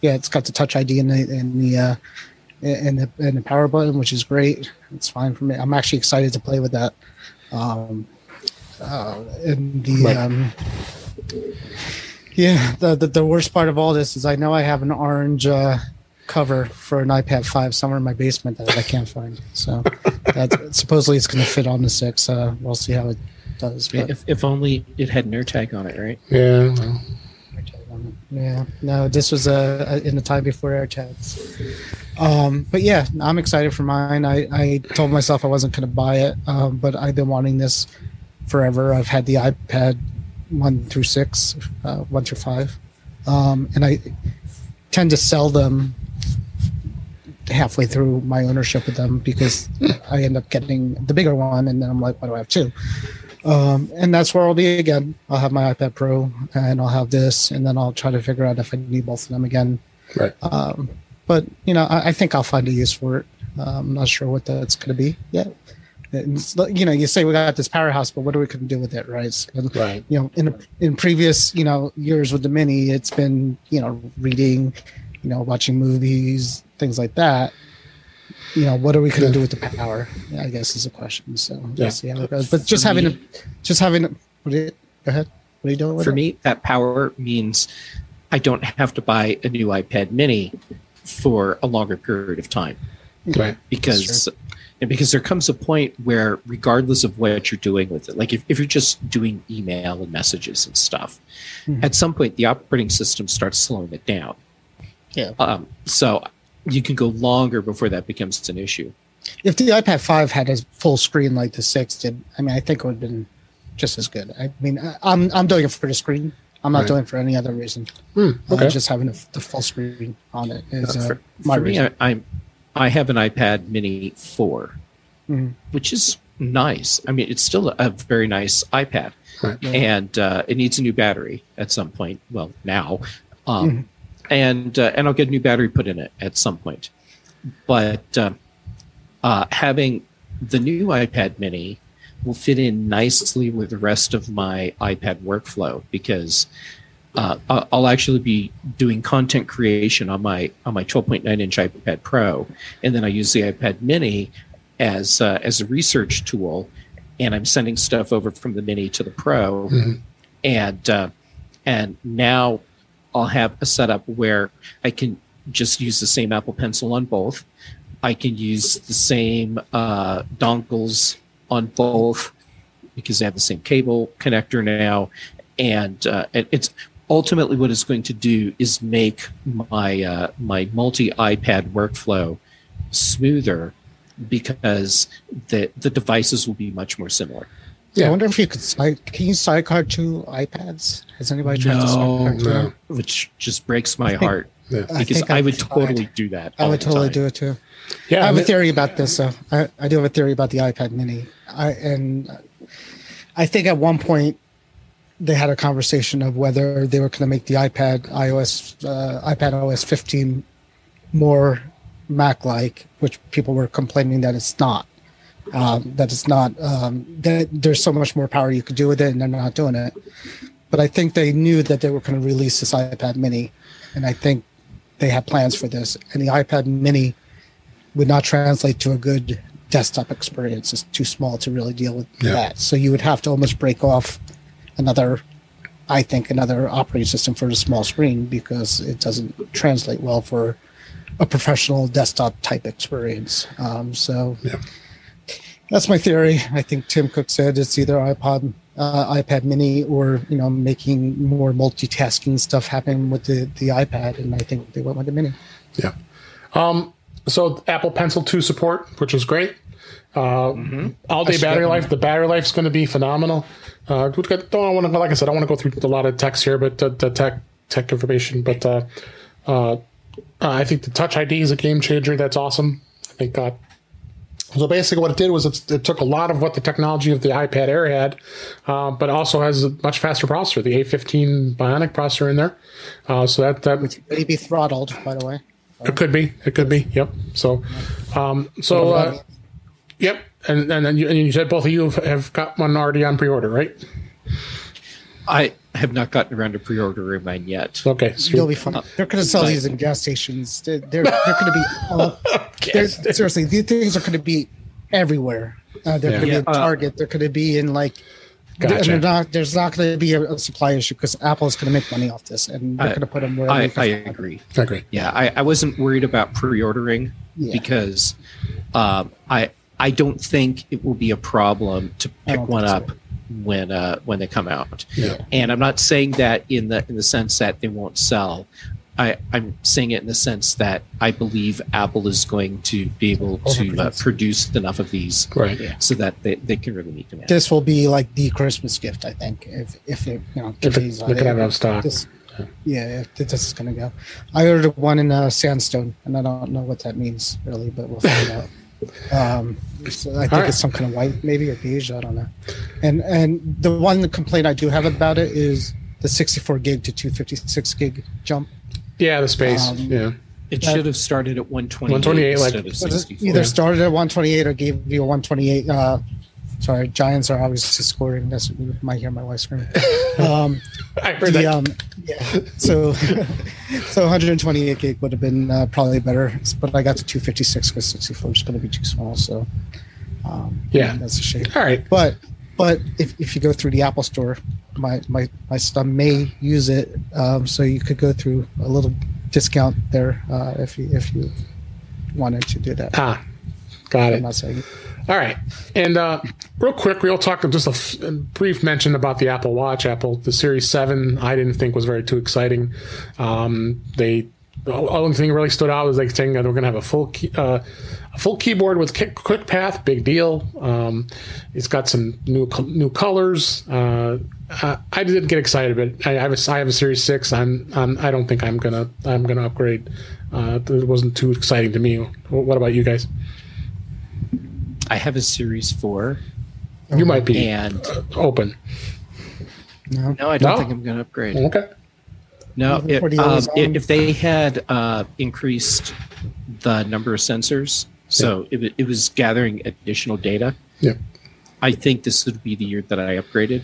yeah, it's got the Touch ID in the in the uh, in the in the power button, which is great. It's fine for me. I'm actually excited to play with that. Um, uh, and the Right. um, yeah, the, the the worst part of all this is I know I have an orange uh, cover for an iPad 5 somewhere in my basement that I can't find. So that <laughs> supposedly it's going to fit on the six. Uh, we'll see how it does. But If, if only it had an AirTag on it, right? Yeah. well, Yeah, no, this was uh, in the time before AirTags. Um, but yeah, I'm excited for mine. I, I told myself I wasn't going to buy it, um, but I've been wanting this forever. I've had the iPad one through six, uh, one through five, um, and I tend to sell them halfway through my ownership of them because I end up getting the bigger one, and then I'm like, why do I have two? Um, and that's where I'll be again. I'll have my iPad Pro, and I'll have this, and then I'll try to figure out if I need both of them again. Right. Um, but you know, I, I think I'll find a use for it. Uh, I'm not sure what that's going to be yet. And it's you know, you say we got this powerhouse, but what are we going to do with it, right? So, Right. you know, in in previous you know years with the mini, it's been you know reading, you know, watching movies, things like that. You know, what are we going to Yeah. do with the power? I guess is a question. So Yeah. we'll see how it goes. But just For having, me- a, just having, a, what you, go ahead. What are you doing with For it? me, that power means I don't have to buy a new iPad Mini for a longer period of time. Right. because and because there comes a point where regardless of what you're doing with it like if, if you're just doing email and messages and stuff Mhm. at some point the operating system starts slowing it down Yeah. um, so you can go longer before that becomes an issue if the iPad 5 had a full screen like the 6 did, I mean, I think it would have been just as good. I mean, I- I'm I'm doing it for the screen. I'm not Right. doing it for any other reason. Hmm, Uh, just having the, the full screen on it is uh, for, my for me reason. I, I'm I have an iPad Mini 4 Mhm. which is nice I mean it's still a very nice iPad Right. And uh, it needs a new battery at some point. Well, now, um, Mhm. and uh, and I'll get a new battery put in it at some point. But uh, uh, having the new iPad Mini will fit in nicely with the rest of my iPad workflow because uh, I'll actually be doing content creation on my on my 12.9 inch iPad Pro, and then I use the iPad Mini as uh, as a research tool, and I'm sending stuff over from the Mini to the Pro, Mhm. and uh, and now I'll have a setup where I can just use the same Apple Pencil on both. I can use the same uh, dongles on both because they have the same cable connector now, and uh, it's ultimately what it's going to do is make my uh, my multi iPad workflow smoother because the the devices will be much more similar. Yeah. I wonder if you could side, can you sidecar two iPads? Has anybody tried to sidecar to no. which just breaks my heart Yeah. I because think I, I've would tried. totally do that. I would totally time. do it too. Yeah, I have a theory about this. So I, I do have a theory about the iPad Mini. I and I think at one point they had a conversation of whether they were going to make the iPad iOS uh, iPad OS 15 more Mac-like, which people were complaining that it's not. Um, that it's not. Um, that there's so much more power you could do with it, and they're not doing it. But I think they knew that they were going to release this iPad Mini, and I think they had plans for this. And the iPad Mini would not translate to a good desktop experience. It's too small to really deal with Yeah. that. So you would have to almost break off another, I think, another operating system for the small screen because it doesn't translate well for a professional desktop type experience. Um, so Yeah. that's my theory. I think Tim Cook said it's either iPod, uh, iPad Mini, or you know, making more multitasking stuff happen with the the iPad, and I think they went with the Mini. Yeah. Um, so Apple Pencil 2 support, which is great. Uh, All day battery life. The battery life is going to be phenomenal. Uh, don't want to, like I said, I want to go through a lot of text here, but uh, the tech tech information. But uh, uh, I think the Touch ID is a game changer. That's awesome. I think. So basically, what it did was it's, it took a lot of what the technology of the iPad Air had, uh, but also has a much faster processor, the A15 Bionic processor in there. Uh, so that that could Maybe throttled, by the way. it could be. It could be. Yep. So, um, so, uh, yep. And and then you, and you said both of you have, have got one already on pre-order, right? I have not gotten around to pre-ordering mine yet. Okay. So You'll be fine. They're going to sell Right. these in gas stations. They're they're, they're going to be all, <laughs> they're, seriously. These things are going to be everywhere. Uh, they're going to Yeah. be at Target. They're going to be in like. Gotcha. they're not, there's not going to be a, a supply issue because Apple is going to make money off this, and they're I- going to put them where I, I agree. I agree. Yeah, I, I wasn't worried about pre-ordering Yeah. because um, I I don't think it will be a problem to pick one think up when uh, when they come out. Yeah. And I'm not saying that in the in the sense that they won't sell. I, I'm saying it in the sense that I believe Apple is going to be able to uh, produce enough of these Right. so that they, they can really meet demand. This will be like the Christmas gift, I think. If if it, you know, If it- these they can have enough stock. This, yeah, if this is going to go. I ordered one in uh, sandstone, and I don't know what that means really, but we'll find <laughs> out. Um, so I think right. it's some kind of white, maybe or beige. I don't know. And and the one complaint I do have about it is the 64 gig to 256 gig jump. Yeah, the space. Um, yeah. It should have started at 128, 128, like- of 64. either started at 128 or gave you a 128. Uh, sorry, Giants are obviously scoring. That's you might hear my wife scream. <laughs> Um, I heard the, that. um, yeah. So, <laughs> so 128 gig would have been uh, probably better, but I got to 256 because 64 is going to be too small. So, um, Yeah. that's a shame. All right. But, but if, if you go through the Apple Store, my my my son may use it, um, so you could go through a little discount there uh, if you if you wanted to do that. Ah, got I'm it. not saying. All right. And uh, real quick, we'll talk just a, brief mention about the Apple Watch. Apple, the Series 7, I didn't think was very too exciting. Um, they, the only thing really stood out was like saying that we're going to have a full key, uh, a full keyboard with kick, QuickPath, big deal. Um, it's got some new new colors. Uh, I, I didn't get excited, but I, I have a, I have a Series Six. I'm, I'm I don't think I'm gonna I'm gonna upgrade. Uh, it wasn't too exciting to me. What about you guys? I have a Series 4, You might be and open. No, no, I don't No? think I'm going to upgrade. Okay. No, it, um, always i- on? if they had uh, increased the number of sensors, so it, it was gathering additional data, Yeah. I think this would be the year that I upgraded.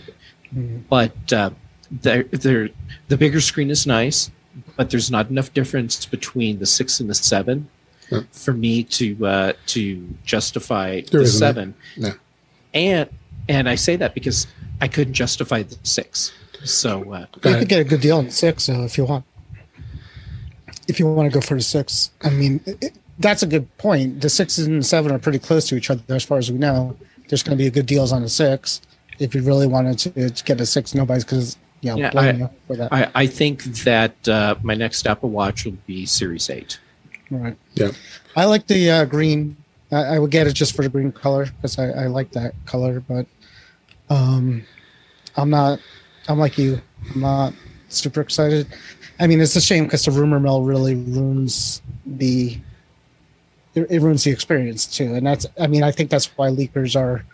Mhm. But uh, there, there, the bigger screen is nice, but there's not enough difference between the six and the seven Yeah. for me to uh, to justify There the seven. Yeah. And and I say that because I couldn't justify the six. So uh, you ahead. could get a good deal on the six so if you want. If you want to go for the six, I mean, it, it- that's a good point. The six and the seven are pretty close to each other as far as we know. There's going to be a good deals on the six. If you really wanted to, to get a six, nobody's because you know Yeah, I- you for that. I, I think that uh, my next Apple Watch will be Series 8. Right. Yeah. I like the uh, green. I, I would get it just for the green color because I, I like that color. But Um, I'm not. I'm like you. I'm not super excited. I mean, it's a shame because the rumor mill really ruins the. It, it ruins the experience too, and that's. I mean, I think that's why leakers are.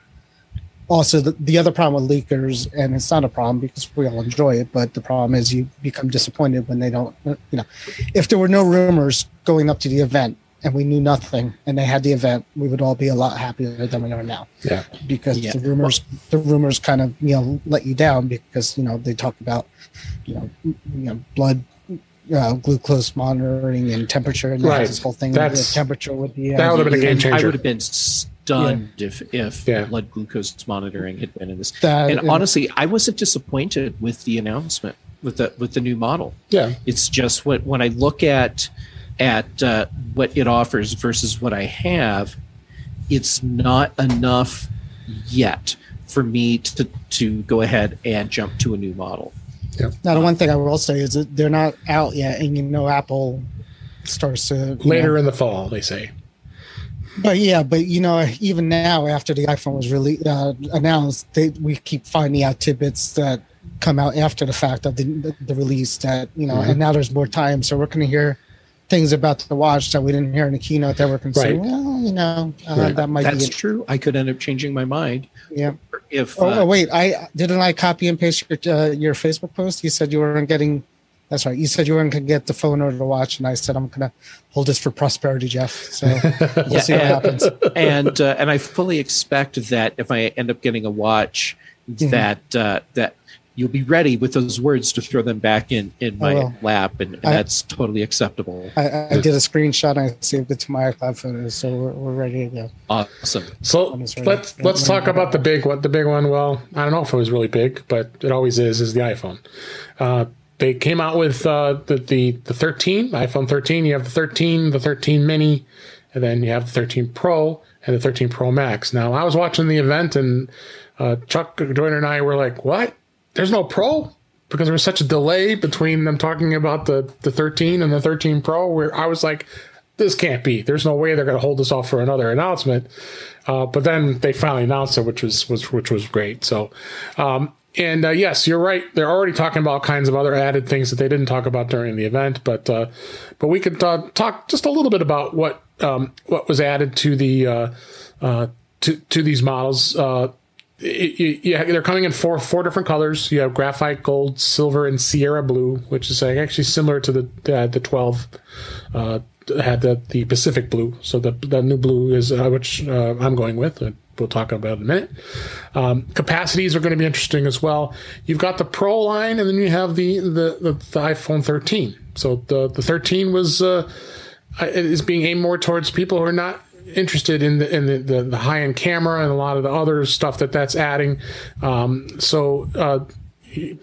Also, the, the other problem with leakers, and it's not a problem because we all enjoy it, but the problem is you become disappointed when they don't. You know, if there were no rumors going up to the event, and we knew nothing and they had the event, we would all be a lot happier than we are now. Yeah. Because Yeah. the rumors the rumors kind of, you know, let you down because, you know, they talk about, you know, you know, blood uh, glucose monitoring and temperature and Right. this whole thing That's- the temperature would be that would've been a game changer. I would have been stunned if if Yeah. blood glucose monitoring had been in this. That- and and- honestly, I wasn't disappointed with the announcement with the with the new model. Yeah. It's just what when I look at at uh, what it offers versus what I have, it's not enough yet for me to to go ahead and jump to a new model. Yeah. Now, the one thing I will say is that they're not out yet, and you know, Apple starts to Later know- in the fall, they say. But yeah, but you know, even now after the iPhone was really uh, announced, they we keep finding out tidbits that come out after the fact of the the, the release that you know, Mhm. and now there's more time, so we're going to hear things about the watch that we didn't hear in the keynote that we're going Right. well, you know, uh, Right. that might That's be true. I could end up changing my mind yeah. if Oh, uh, oh, wait, I didn't I copy and paste your uh, your Facebook post. You said you weren't getting. That's right. You said you weren't going to get the phone or the watch, and I said I'm going to hold this for prosperity, Jeff. So <laughs> we'll Yeah, see what and- happens. and uh, and I fully expect that if I end up getting a watch, Mm-hmm. that uh, that you'll be ready with those words to throw them back in in my will. lap, and, and I- that's totally acceptable. I, I did a screenshot. and I saved it to my iCloud photos, so we're, we're ready to go. Awesome. So let's let's talk about the big one. The big one. Well, I don't know if it was really big, but it always is. Is the iPhone? Uh, they came out with uh, the, the the 13 iPhone 13. You have the 13, the 13 Mini, and then you have the 13 Pro and the 13 Pro Max. Now I was watching the event, and uh, Chuck Joiner and I were like, "What? There's no Pro." Because there was such a delay between them talking about the, the 13 and the 13 Pro, where I was like, this can't be. There's no way they're going to hold this off for another announcement. Uh, but then they finally announced it, which was, was which was great. So, um, and uh, yes, you're right. They're already talking about all kinds of other added things that they didn't talk about during the event. But uh, but we could uh, talk just a little bit about what um, what was added to the uh, uh, to to these models. It, yeah, they're coming in four four different colors. You have graphite gold, silver, and Sierra blue, which is uh, actually similar to the uh, the twelve. Uh, had the the Pacific blue, so the the new blue is uh, which uh, I'm going with. We'll talk about in a minute. Um, capacities are going to be interesting as well. You've got the Pro line, and then you have the the, the, the iPhone 13. So the the 13 was uh, is being aimed more towards people who are not interested in the in the, the, the high end camera and a lot of the other stuff that that's adding. Um, so. Uh,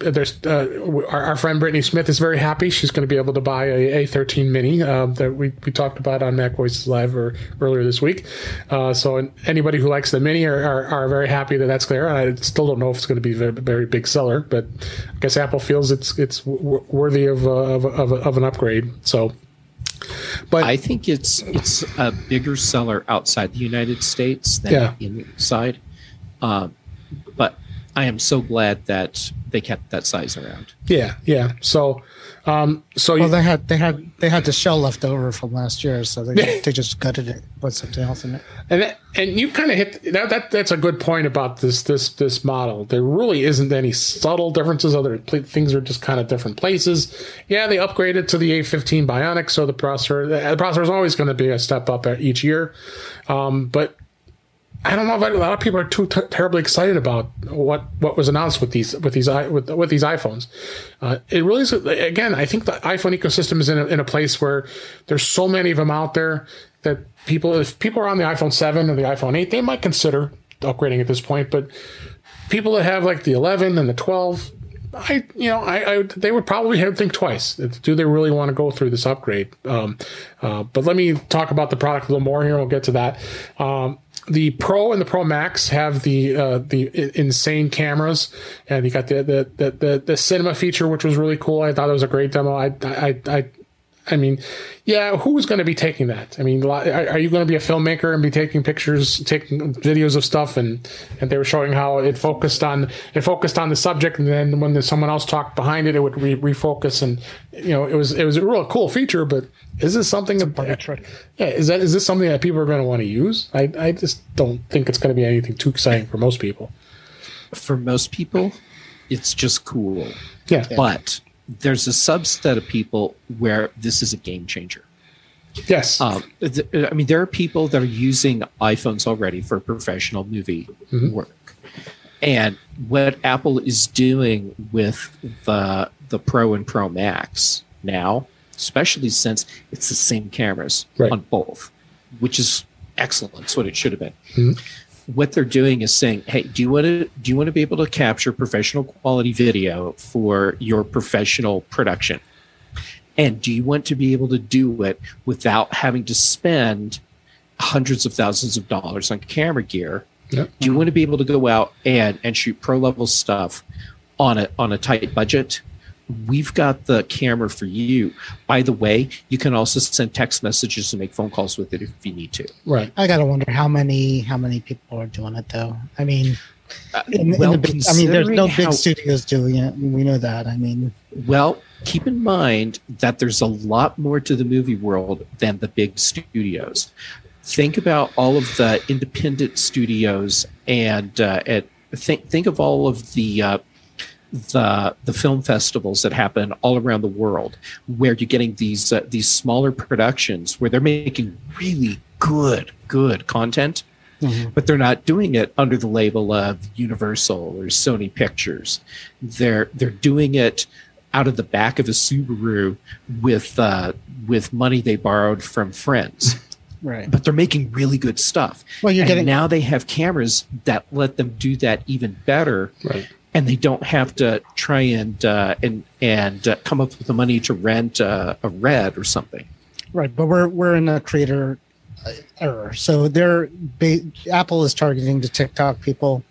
there's uh, our, our friend Brittany Smith is very happy. She's going to be able to buy a A13 Mini uh, that we, we talked about on MacVoices Live or, earlier this week. Uh, so anybody who likes the Mini are, are, are very happy that that's there. I still don't know if it's going to be a very, very big seller, but I guess Apple feels it's it's worthy of, uh, of, of, of an upgrade. So, but I think it's it's a bigger seller outside the United States than Yeah. inside. Um, but I am so glad that they kept that size around. yeah, yeah. So, um, so Well, you, they had they had they had the shell left over from last year, so they <laughs> they just gutted it, put something else in it. And that, and you kind of hit that, that. That's a good point about this this this model. There really isn't any subtle differences. Other things are just kind of different places. Yeah, they upgraded to the A15 Bionic, so the processor the processor is always going to be a step up each year. Um, but I don't know if a lot of people are too terribly excited about what, what was announced with these with these with, with these iPhones. Uh, it really is again. I think the iPhone ecosystem is in a, in a place where there's so many of them out there that people, if people are on the iPhone seven or the iPhone eight, they might consider upgrading at this point. But people that have like the 11 and the 12, I you know I, I they would probably have to think twice. Do they really want to go through this upgrade? Um, uh, but let me talk about the product a little more here. We'll get to that. Um, the Pro and the Pro Max have the uh, the insane cameras, and you got the the, the the the cinema feature, which was really cool. I thought it was a great demo. I I I I mean, yeah, who's going to be taking that? I mean, are, are you going to be a filmmaker and be taking pictures, taking videos of stuff, and and they were showing how it focused on it focused on the subject, and then when there's someone else talked behind it, it would re- refocus, and you know, it was it was a real cool feature. But is this something? That, yeah, is that is this something that people are going to want to use? I I just don't think it's going to be anything too exciting for most people. For most people, it's just cool. Yeah, but there's a subset of people where this is a game changer. Yes. Um, th- I mean, there are people that are using iPhones already for professional movie mm-hmm. work. And what Apple is doing with the the Pro and Pro Max now, especially since it's the same cameras right. on both, which is excellent. It's what it should have been. Mm-hmm what they're doing is saying, "Hey, do you want to do you want to be able to capture professional quality video for your professional production? And do you want to be able to do it without having to spend hundreds of thousands of dollars on camera gear? Yep. Do you want to be able to go out and and shoot pro level stuff on a on a tight budget?" We've got the camera for you. By the way, you can also send text messages and make phone calls with it if you need to. Right. I gotta wonder how many how many people are doing it though. I mean, uh, in, well, in the big, I mean, there's no big how, studios doing it. We know that. I mean, well, keep in mind that there's a lot more to the movie world than the big studios. Think about all of the independent studios and uh, at, think think of all of the uh, the the film festivals that happen all around the world, where you're getting these uh, these smaller productions where they're making really good good content, mm-hmm. but they're not doing it under the label of Universal or Sony Pictures. They're they're doing it out of the back of a Subaru with uh, with money they borrowed from friends. <laughs> Right. But they're making really good stuff. Well, you're and getting now they have cameras that let them do that even better. Right and they don't have to try and uh, and and uh, come up with the money to rent uh, a red or something. Right, but we're we're in a creator uh, error. So they're ba- Apple is targeting the TikTok people.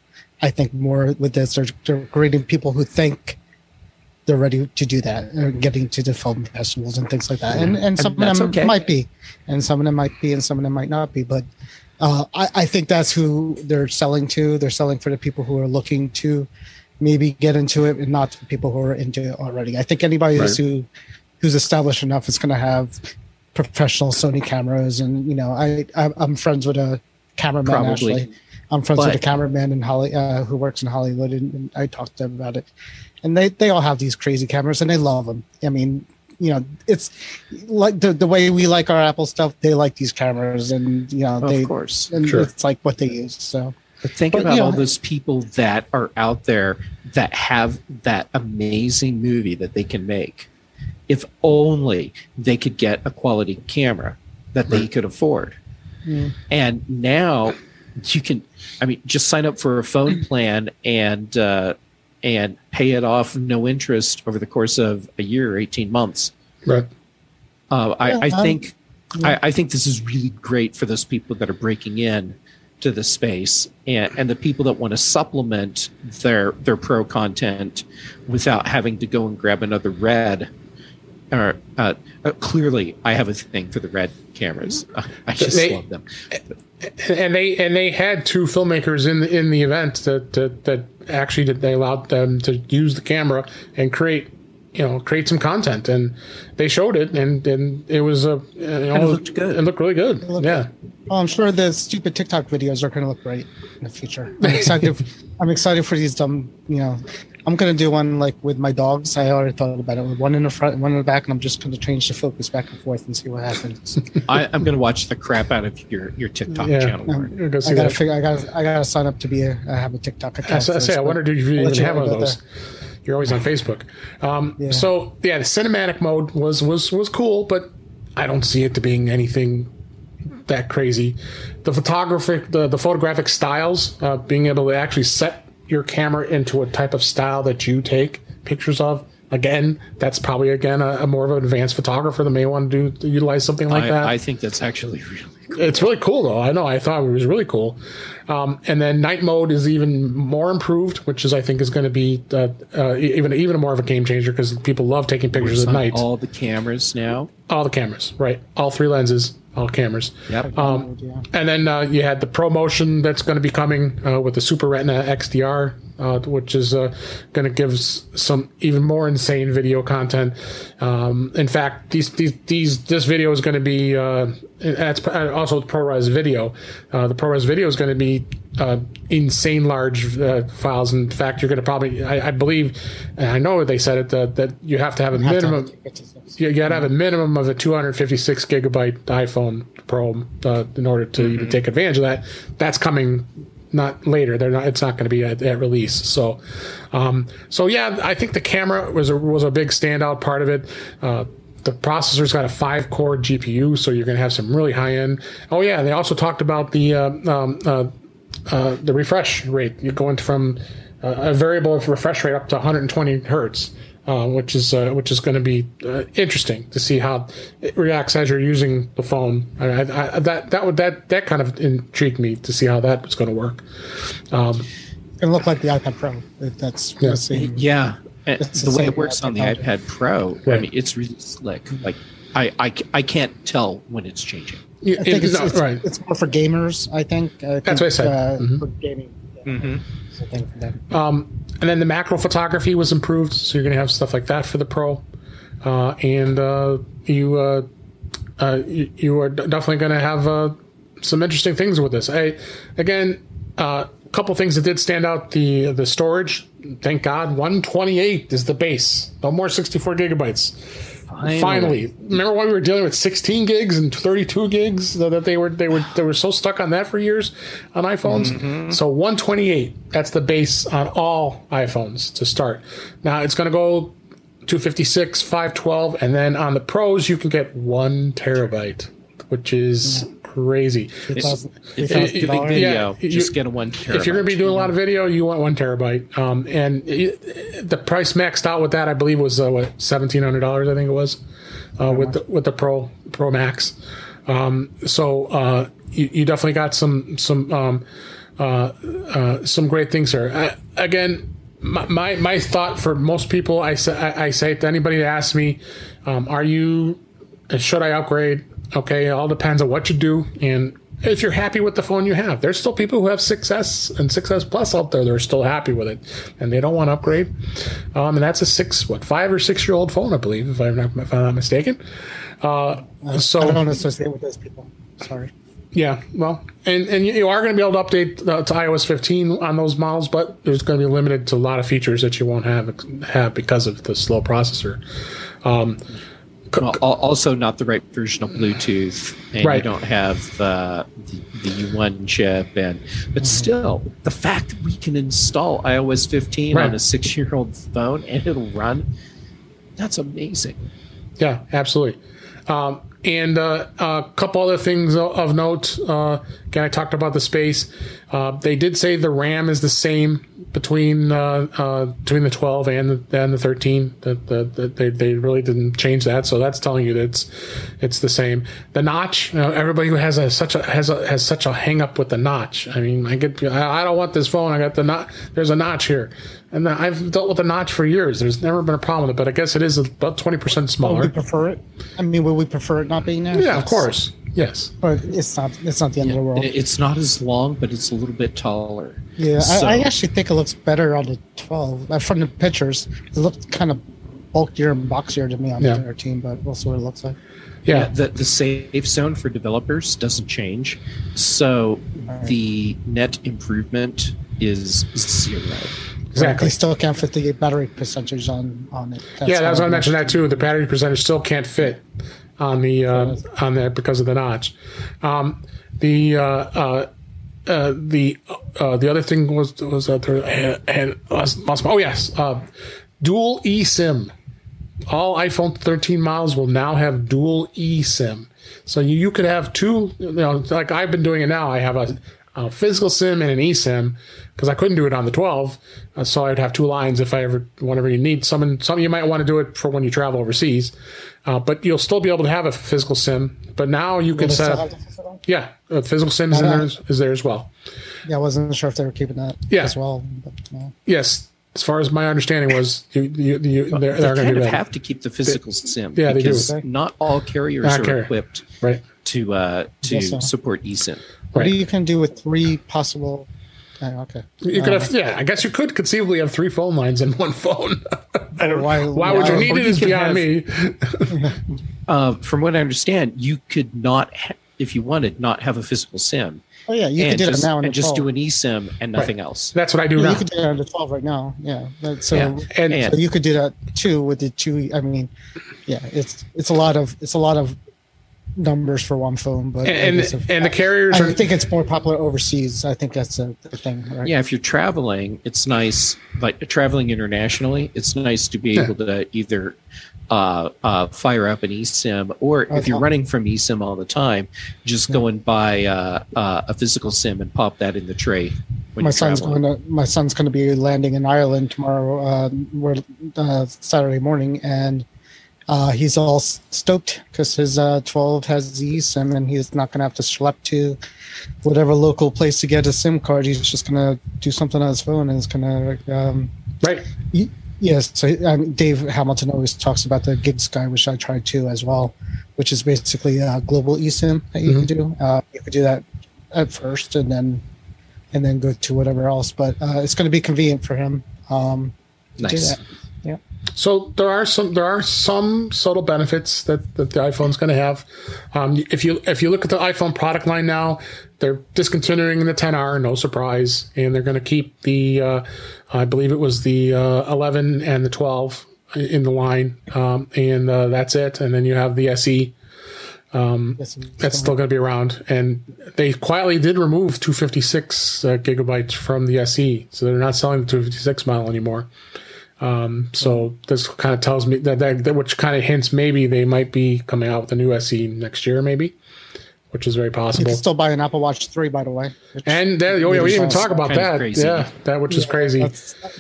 I think more with this, they're, they're creating people who think they're ready to do that, or getting to the film festivals and things like that. And and some and of them okay. might be, and some of them might be, and some of them might not be. But uh, I, I think that's who they're selling to. They're selling for the people who are looking to maybe get into it and not people who are into it already. I think anybody right. who who's established enough is going to have professional Sony cameras, and you know, I, I am friends with a cameraman Probably. actually. I'm friends but, with a cameraman in Holly uh, who works in Hollywood, and, and, I talked to them about it. And they they all have these crazy cameras, and they love them. I mean, you know, it's like the the way we like our Apple stuff. They like these cameras, and you know, they of course, and sure. it's like what they use. So but think but, about all those people that are out there that have that amazing movie that they can make. If only they could get a quality camera that they could afford. Yeah. And now you can, I mean, just sign up for a phone plan and uh, and pay it off no interest over the course of a year or eighteen months. Right. Uh, I, I, think I, I, think this is really great for those people that are breaking in to the space and, and the people that want to supplement their their pro content without having to go and grab another red or uh, uh, clearly I have a thing for the red cameras. <laughs> I just they, love them. And they and they had two filmmakers in the, in the event that that, that actually did, they allowed them to use the camera and create you know create some content. And they showed it and and it was a you know, it looked good. it looked really good. Yeah. well, i'm sure the stupid tiktok videos are going to look great in the future. I'm excited <laughs> i'm excited for these dumb you know i'm going to do one like with my dogs. I already thought about it. One in the front one in the back and i'm just going to change the focus back and forth and see what happens. <laughs> I, am going to watch the crap out of your your tiktok yeah, channel um, i gotta figure i gotta i gotta sign up to be a I have a tiktok account i, say, I wonder if you even have one of those. there you're always on Facebook. Um, yeah. So yeah, the cinematic mode was was was cool, but I don't see it to being anything that crazy. The photographic, the the photographic styles, uh, being able to actually set your camera into a type of style that you take pictures of, again, that's probably again a, a more of an advanced photographer that may want to do utilize something like I, that. I think that's actually really cool. It's really cool though. I know. I thought it was really cool. Um, and then night mode is even more improved, which is I think is going to be uh, uh, even even more of a game changer because people love taking pictures at night. All, the cameras now. All the cameras, right? All three lenses, all cameras. Yep. Um, and then uh, you had the ProMotion that's going to be coming uh, with the Super Retina XDR, uh, which is uh, going to give some even more insane video content. Um, in fact, these, these these this video is going to be uh, that's uh, also ProRes video. Uh, the ProRes video is going to be uh, insane large uh, files. In fact, you're going to probably, I, I believe, and I know they said it uh, that you have to have a Have to have minimum. to. You got to have a minimum of a 256 gigabyte iPhone Pro uh, in order to even take advantage of that. That's coming not later. They're not. It's not going to be at, at release. So, um, so yeah, I think the camera was a, was a big standout part of it. Uh, the processor's got a five core GPU, so you're going to have some really high end. Oh yeah, they also talked about the uh, um, uh, uh, the refresh rate. You're going from uh, a variable refresh rate up to 120 hertz, uh, which is uh, which is going to be uh, interesting to see how it reacts as you're using the phone. I, I, I, that that would that that kind of intrigued me to see how that was going to work. Um, It looked like the iPad Pro. If that's Yeah. the same. Yeah, and It's the the way it works on the technology. iPad Pro, I mean, it's really slick. Like, I, I, I can't tell when it's changing. you- I think it's, it's, right. it's more for gamers. I think. I think, That's what I said. Uh, Mhm. For gaming. Yeah, it's a thing for them. Um, and then the macro photography was improved, so you're going to have stuff like that for the Pro. Uh, and uh, you, uh, uh, you you are definitely going to have uh, some interesting things with this. I again, a uh, couple things that did stand out: the the storage. Thank God, 128 is the base. No more 64 gigabytes. Finally. remember why we were dealing with 16 gigs and 32 gigs that they were they were they were so stuck on that for years on iPhones. Mm-hmm. So 128, that's the base on all iPhones to start. Now it's going to go 256, 512, and then on the pros you can get one terabyte, which is crazy. $3,000 If Uh, yeah, just get a one terabyte. If you're going to be doing a lot of video, you want one terabyte. Um, and it, the price maxed out with that, I believe, was uh, what seventeen hundred dollars. I think it was uh, with the, with the Pro Pro Max. Um, so uh, you, you definitely got some some um, uh, uh, some great things here. Uh, again, my, my my thought for most people, I say I, I say to anybody that asks me, um, are you should I upgrade? Okay, it all depends on what you do and if you're happy with the phone you have. There's still people who have 6S and 6S Plus out there that are still happy with it and they don't want to upgrade. Um, and that's a six, what, five or six year old phone, I believe, if I'm not, if I'm not mistaken. Uh, so I don't associate with those people. Sorry. yeah, well, and and you are going to be able to update uh, to iOS 15 on those models, but there's going to be limited to a lot of features that you won't have have because of the slow processor. Um, also not the right version of Bluetooth, and Right. you don't have uh, the, the U1 chip, and but still, the fact that we can install iOS 15 Right. on a six-year-old phone and it'll run, that's amazing. Yeah, absolutely. Um, and uh, a couple other things of, of note. Uh, again, I talked about the space. Uh, they did say the RAM is the same between uh, uh, between the 12 and the, and the 13. That the, the, they, they really didn't change that, so that's telling you that it's it's the same. The notch. You know, everybody who has a such a has a has such a hang up with the notch. I mean, I get I, don't want this phone. I got the notch. There's a notch here, and I've dealt with the notch for years. There's never been a problem with it, but I guess it is about 20 percent Would smaller. we prefer it? I mean, would we prefer it not being there? Yeah, of course. Yes. But it's not. It's not the end of the world. It's not as long, but it's a little bit taller. Yeah, So- I, I actually think it looks better on the 12. Uh, from the pictures, it looked kind of bulkier and boxier to me on Yeah. the 13, but we'll see what it looks like. Yeah. the, the safe zone for developers doesn't change, so the net improvement is zero. Exactly. They still can't fit the battery percentage on, on it. That's Yeah, I was how going to mention that too. The battery percentage still can't fit on the uh, on there because of the notch. Um, the uh, uh, uh, the uh, the other thing was was that there lost, lost oh yes, uh, dual eSIM. All iPhone 13 models will now have dual eSIM. So you, you could have two, you know, like I've been doing it now. I have a a physical SIM and an eSIM because I couldn't do it on the 12. Uh, so I'd have two lines if I ever, whenever you need some. Some you might want to do it for when you travel overseas, uh, but you'll still be able to have a physical SIM. But now you can set still up. have the physical? Yeah, a physical SIM is, in Why there, not? is there as well. Yeah, I wasn't sure if they were keeping that Yeah. as well. But, no. Yes, as far as my understanding was, you, you, you, they're, They they're going to kind of that. have to keep the physical SIM yeah, they do. because not all carriers Not are carrier. equipped right. to uh, to Yes, support eSIM. What do you can do with three possible. Oh, okay. You could Uh, have, yeah. I guess you could conceivably have three phone lines in one phone. I don't. <laughs> Why- Why would you need or it? you beyond have- me. <laughs> Uh, from what I understand, you could not, ha- if you wanted, not have a physical SIM Oh yeah, you and can do just, that now and just 12. do an eSIM and nothing else. That's what I do Yeah, now. you could do that on the 12 right now. Yeah. That, so, Yeah. And- And- so you could do that too with the two. I mean, yeah, it's it's a lot of it's a lot of numbers for one phone, but and and, if- and the carriers I are think it's more popular overseas. I think that's a, the thing. Right? Yeah, if you're traveling, it's nice. Like traveling internationally, it's nice to be Yeah. able to either uh, uh, fire up an eSIM, or if you're running from eSIM all the time, just go and buy uh, uh, a physical SIM and pop that in the tray. When my son's traveling. going to my son's going to be landing in Ireland tomorrow, uh, where uh, Saturday morning, and uh, he's all stoked because his uh, 12 has the eSIM, and he's not going to have to schlep to whatever local place to get a SIM card. He's just going to do something on his phone, and it's going to. Um, right. Yes, so I mean, Dave Hamilton always talks about the GigSky, which I tried too as well, which is basically a global eSIM that you can do. Uh, you could do that at first, and then and then go to whatever else. But uh, it's going to be convenient for him. Um, nice. So there are some there are some subtle benefits that, that the iPhone's going to have. Um, if you if you look at the iPhone product line now, they're discontinuing the 10R, no surprise, and they're going to keep the uh, I believe it was the uh, 11 and the 12 in the line, um, and uh, that's it. And then you have the SE Yes, that's still going to be around. And they quietly did remove 256 uh, gigabytes from the SE, so they're not selling the 256 model anymore. Um, so this kind of tells me that, that, that which kind of hints maybe they might be coming out with a new SE next year, maybe, which is very You possible. can still buy an Apple Watch 3, by the way. And that, oh yeah, we didn't even talk about that. crazy. Yeah, that which is crazy.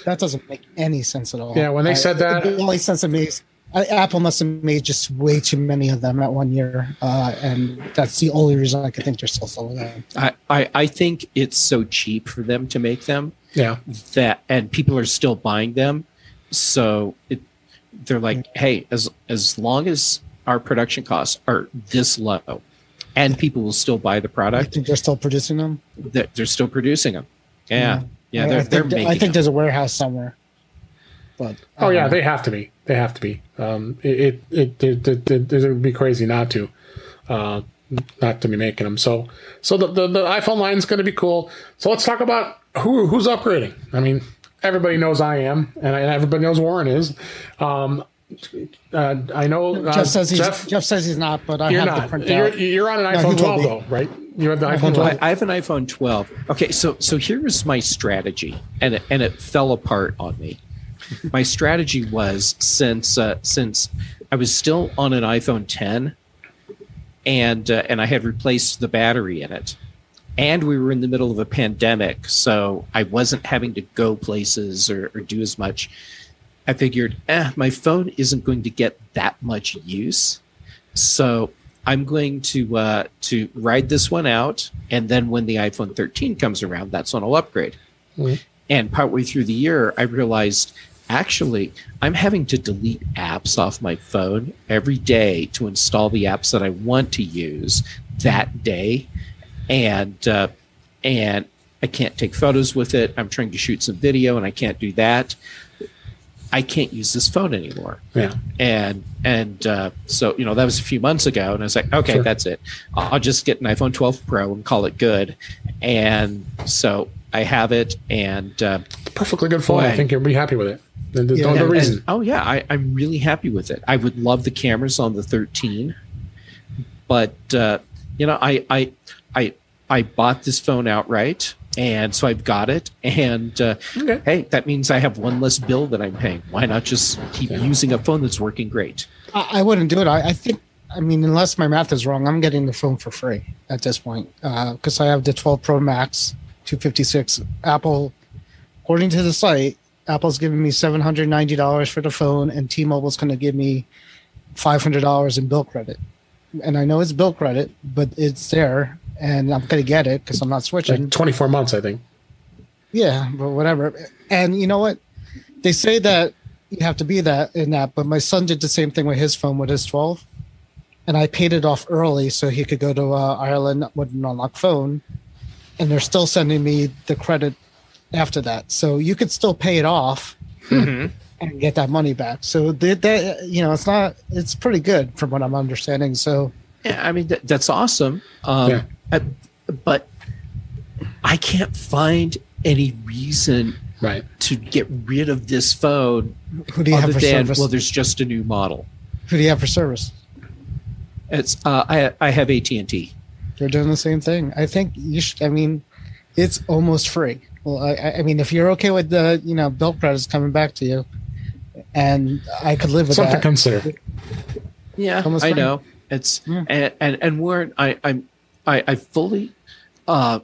That doesn't make any sense at all. Yeah, when they I- said that- the only sense it makes I- Apple must have made just way too many of them at one year, uh, and that's the only reason I could think they're still selling them. I, I, I think it's so cheap for them to make them Yeah, that, and people are still buying them. So it, they're like, hey, as as long as our production costs are this low, and people will still buy the product, I product, think they're still producing them. that they're still producing them. Yeah, yeah, I- they're I they're think, making. I think them. there's a warehouse somewhere. But Oh yeah, uh, they have to be. They have to be. Um, it it it, it, it, it would be crazy not to, uh, not to be making them. So so the the, the iPhone line is going to be cool. So let's talk about who who's upgrading. I mean, everybody knows I am, and, and everybody knows Warren is. Um, uh, I know uh, Jeff says he's Jeff, Jeff, says he's not, but I you're have the not. You're, out. you're on an No, iPhone will 12 be. though, right? You have the iPhone iPhone 12. I, I have an iPhone 12. Okay, so so here's my strategy, and it, and it fell apart on me. My strategy was since uh, since I was still on an iPhone 10, and uh, and I had replaced the battery in it, and we were in the middle of a pandemic, so I wasn't having to go places or, or do as much. I figured, eh, my phone isn't going to get that much use, so I'm going to uh, to ride this one out, and then when the iPhone 13 comes around, that's when I'll upgrade. Mhm. And partway through the year, I realized actually I'm having to delete apps off my phone every day to install the apps that I want to use that day, and uh, and I can't take photos with it. I'm trying to shoot some video, and I can't do that. I can't use this phone anymore Yeah. and and uh, so you know that was a few months ago and i was like okay Sure. that's it i'll just get an iphone 12 pro and call it good and so i have it and uh, Perfectly good phone. I think you'll be happy with it. And there's Yeah, no, and- reason. and- oh yeah I, i'm really happy with it i would love the cameras on the 13 but uh, you know I, I i i bought this phone outright and so i've got it and uh, Okay. hey that means i have one less bill that i'm paying why not just keep Yeah. using a phone that's working great I, I wouldn't do it. I, I think I mean, unless my math is wrong, I'm getting the phone for free at this point because I have the 12 Pro Max 256. Apple, according to the site, Apple's giving me $790 for the phone, and T-Mobile's going to give me $500 in bill credit. And I know it's bill credit, but it's there, and I'm going to get it because I'm not switching. Like 24 months, I think. Yeah, but whatever. And you know what? They say that you have to be that in that, but my son did the same thing with his phone with his 12, and I paid it off early so he could go to uh, Ireland with an unlocked phone, and they're still sending me the credit after that. So you could still pay it off and get that money back. So that, that you know, it's not. It's pretty good from what I'm understanding. So Yeah, I mean that, that's awesome. Um, Yeah. uh, but I can't find any reason Right. to get rid of this phone who do you have for than service? well, there's just a new model. who do you have for service? It's uh, I I have AT and T. They're doing the same thing. I think you should. I mean, it's almost free. Well, I- I, I mean, if you're okay with the, you know, bill credits coming back to you, and I could live with Something to that. consider. Yeah, Almost I fine. know. It's Yeah. and, and and we're I I'm I, I fully uh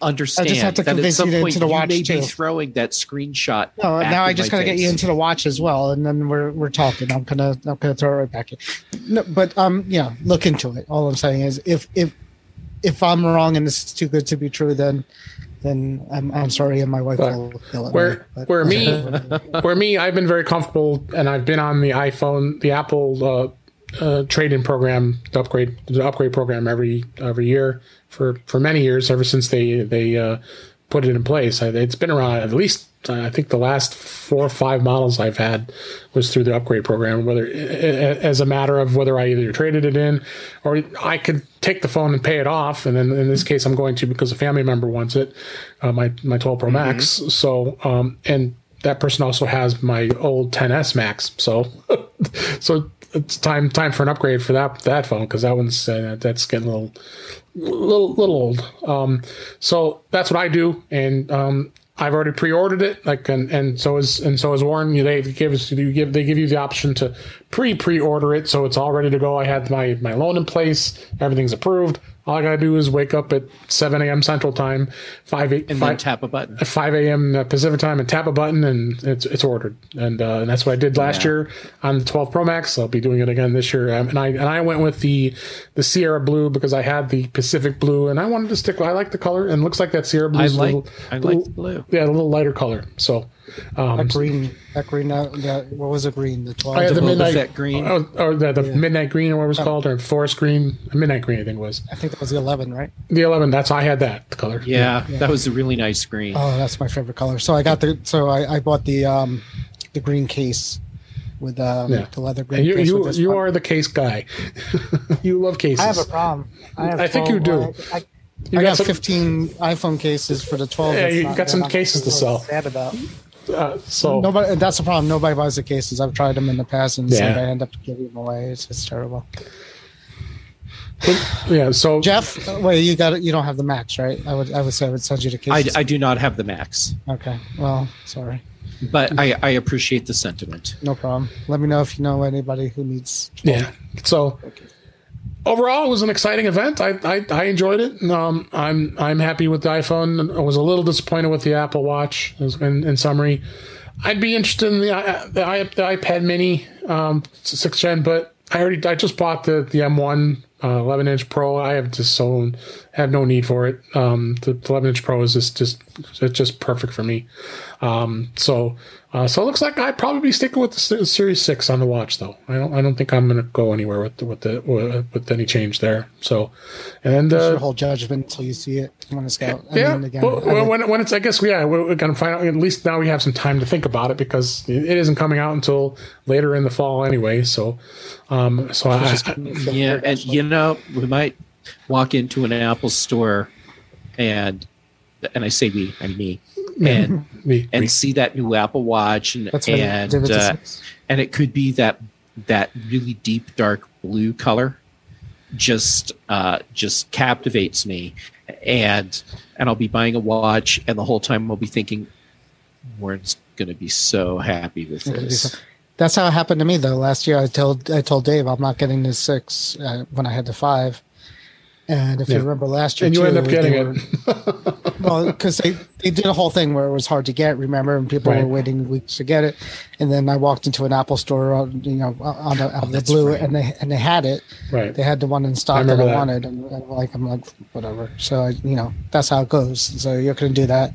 understand I just have to that at convince some you point into the you watch, may be throwing that screenshot. No, now I just gotta get you into the watch as well, and then we're we're talking. I'm gonna I'm gonna throw it right back in. No, but um, yeah, look into it. All I'm saying is, if if if I'm wrong and this is too good to be true, then then I'm I'm sorry, and my wife But will kill it. where- where me- <laughs> Where me, I've been very comfortable, and I've been on the iPhone, the Apple uh, uh, trade-in program, the upgrade, the upgrade program every every year for for many years, ever since they they uh, put it in place. It's been around at least. uh, I think the last four or five models I've had was through the upgrade program. Whether as a matter of whether I either traded it in, or I could take the phone and pay it off, and then in this case I'm going to because a family member wants it, uh, my my 12 Pro Max. So um, and that person also has my old 10s Max. So <laughs> so it's time time for an upgrade for that that phone because that one's uh, that's getting a little little little old. Um, so that's what I do, and um, I've already pre-ordered it. Like, and, and so is and so is Warren. They give us you give they give you the option to pre pre-order it, so it's all ready to go. I had my my loan in place, everything's approved. All I gotta do is wake up at 7 a.m. Central Time, 5 8 and then tap a button. at 5 a.m. Pacific time and tap a button and it's it's ordered. And, uh, and that's what I did last Yeah. year on the 12 Pro Max. I'll be doing it again this year. Um, and I and I went with the the Sierra Blue because I had the Pacific Blue and I wanted to stick. I like the color and it looks like that Sierra Blue. I is like little, I like little- the blue. yeah, a little lighter color. So um, that green, that green, that, what was it? Green, the twelve. I had the Boba midnight Fett green. or, or the, the midnight green or what it was called or forest green, midnight green I think it was I think that was the eleven, right? the 11. That's I had that color. Yeah, that was a really nice green. Oh, that's my favorite color. So I got the so I, I bought the um the green case with um, Yeah. the leather green. You case you with this you one. are the case guy. <laughs> you love cases. I have a problem. I, have I think you do. I, I, You I got got some- 15 iPhone cases for the 12. Yeah, That's you got some cases to sell. Sad about. Uh, so Nobody. That's the problem. Nobody buys the cases. I've tried them in the past, and Yeah. like I end up giving them away. It's just terrible. yeah, so Jeff, wait, you got it. You don't have the max, right? I would. I would say I would send you the I, cases. I do not have the max, okay. Well, sorry. but I, I appreciate the sentiment. No problem. Let me know if you know anybody who needs. Yeah. So overall, it was an exciting event. I I, I enjoyed it. Um, I'm I'm happy with the iPhone. I was a little disappointed with the Apple Watch. In, in summary, I'd be interested in the the, iPad Mini um, sixth gen, but I already I just bought the the M1 uh, 11 inch Pro. I have just so have no need for it. Um, the 11 inch Pro is just just it's just perfect for me. Um, so uh, so it looks like I'd probably be sticking with the Series Six on the watch, though. I don't I don't think I'm going to go anywhere with the, with the with any change there. So and Your uh, whole judgment until you see it when it's out. I yeah, mean, again, well, I well, when, when it's I guess yeah we're, we're going to find out. At least now we have some time to think about it because it, it isn't coming out until later in the fall anyway. So um, so I, I, Yeah, and you know, we might walk into an Apple store, and and I say we, I mean me, and <laughs> we, and we- see that new Apple Watch, and and uh, and it could be that that really deep dark blue color just uh just captivates me and and I'll be buying a watch and the whole time I'll be thinking Warren's gonna be so happy with this That's how it happened to me though. Last year, I told I told Dave I'm not getting the six uh, when I had the five. And if Yeah. you remember last year, And you too, end up getting <laughs> they it. well, because they, they did a whole thing where it was hard to get, remember, and people Right. were waiting weeks to get it. And then I walked into an Apple store, on, you know, on the, out of the blue, right. and they and they had it. Right. They had the one in I stock that I that. wanted, and, and like I'm like whatever. So I, you know, that's how it goes. So you're going to do that.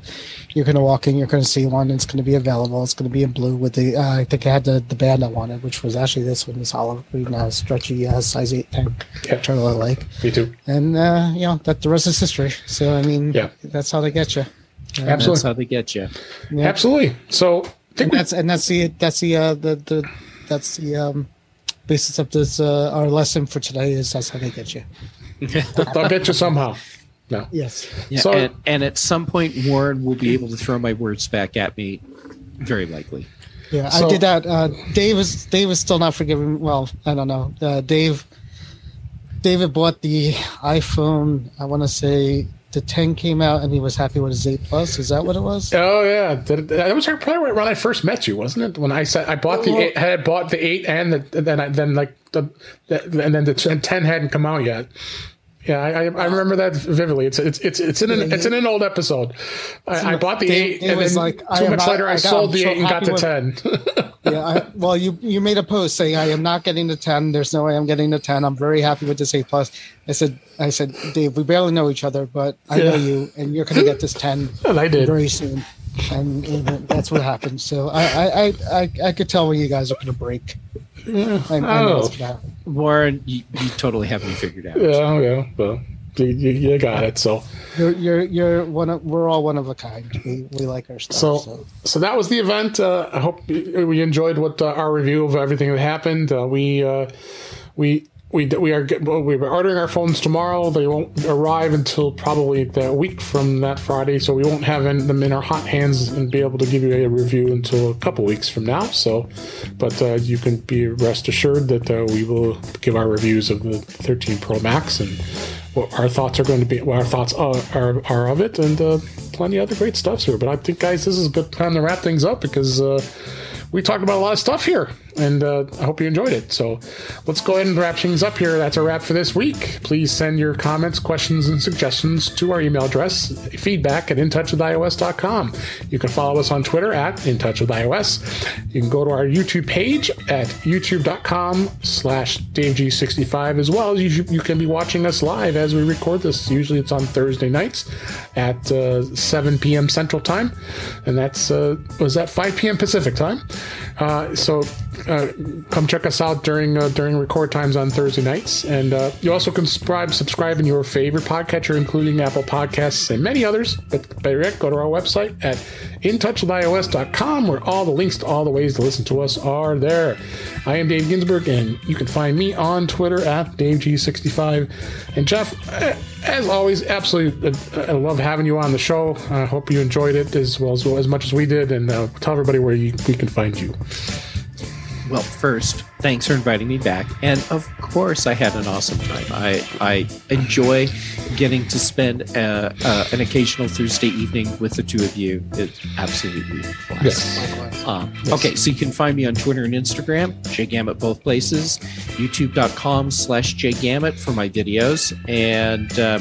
You're going to walk in. You're going to see one. It's going to be available. It's going to be in blue with the. Uh, I think I had the the band I wanted, which was actually this one, this olive green, uh, stretchy uh, size eight thing, Yeah. which I really like Me too. and uh, you know that the rest is history. So I mean, Yeah. that's how they get you. That's Absolutely. how they get you. Yeah. Absolutely. So think And that's and that's the that's the uh, the, the that's the um, basis of this uh, our lesson for today is that's how they get you. <laughs> They'll get you somehow. No. Yes. Yeah, So- and, and at some point, Warren will be able to throw my words back at me. Very likely. Yeah, So- I did that. Uh, Dave is Dave is still not forgiving. Well, I don't know. Uh, Dave David bought the iPhone. I want to say the 10 came out, and he was happy with his 8 Plus. Is that what it was? Oh yeah, that was probably right when I first met you, wasn't it? When I said I bought the Well- eight, had bought the eight and the, then I, then like the, the and then the ten hadn't come out yet. Yeah, I, I, I uh, remember that vividly. It's it's it's it's in an it's in an old episode. I, I bought the eight, and then like, two months not- later, I, sold the so eight and got the with- ten. <laughs> yeah. I, well, you you made a post saying I am not getting the ten. There's no way I'm getting the ten. I'm very happy with this eight plus. I said I said Dave, we barely know each other, but I know you, and you're going to get this ten <laughs> and I did. very soon. And, and that's what happened. So I I, I, I I could tell when you guys are going to break. Yeah. I, I know Oh. going to. Warren, you, you totally have me figured out. Yeah, yeah. Well, you, you, you got it. So. You're you're you're one of we're all one of a kind. We we like our stuff. So, So, so that was the event. Uh, I hope we enjoyed what uh, our review of everything that happened. Uh, we uh, we we we are well, we're ordering our phones tomorrow. They won't arrive until probably the week from that Friday, so we won't have them in our hot hands and be able to give you a review until a couple weeks from now. So, but uh, you can be rest assured that uh, we will give our reviews of the 13 Pro Max and what our thoughts are going to be, what our thoughts are, are, are of it, and uh, plenty other great stuff here. But I think, guys, this is a good time to wrap things up because uh, we talked about a lot of stuff here, and uh, I hope you enjoyed it. So let's go ahead and wrap things up here. That's a wrap for this week. Please send your comments, questions, and suggestions to our email address, feedback at intouchwithios.com. You can follow us on Twitter at intouchwithios. You can go to our YouTube page at youtube.com slash daveg65 as well. You, you can be watching us live as we record this. Usually it's on Thursday nights at uh, 7 p.m. Central Time, and that's uh, was that 5 p.m. Pacific Time. Uh, so uh, come check us out during uh, during record times on Thursday nights, and uh, you also can subscribe subscribe in your favorite podcatcher, including Apple Podcasts and many others. But better yet, go to our website at intouchwithios.com, where all the links to all the ways to listen to us are there. I am Dave Ginsburg, and you can find me on Twitter at DaveG65. And Jeff, as always, absolutely, uh, I love having you on the show. I hope you enjoyed it as well as, well, as much as we did, and uh, tell everybody where you, we can find you. Well, first, thanks for inviting me back, and of course, I had an awesome time. I I enjoy getting to spend uh, uh, an occasional Thursday evening with the two of you. It's absolutely a blast. Yes. Um, Okay, so you can find me on Twitter and Instagram, JGamet both places, youtube.com slash JGamet for my videos, and uh,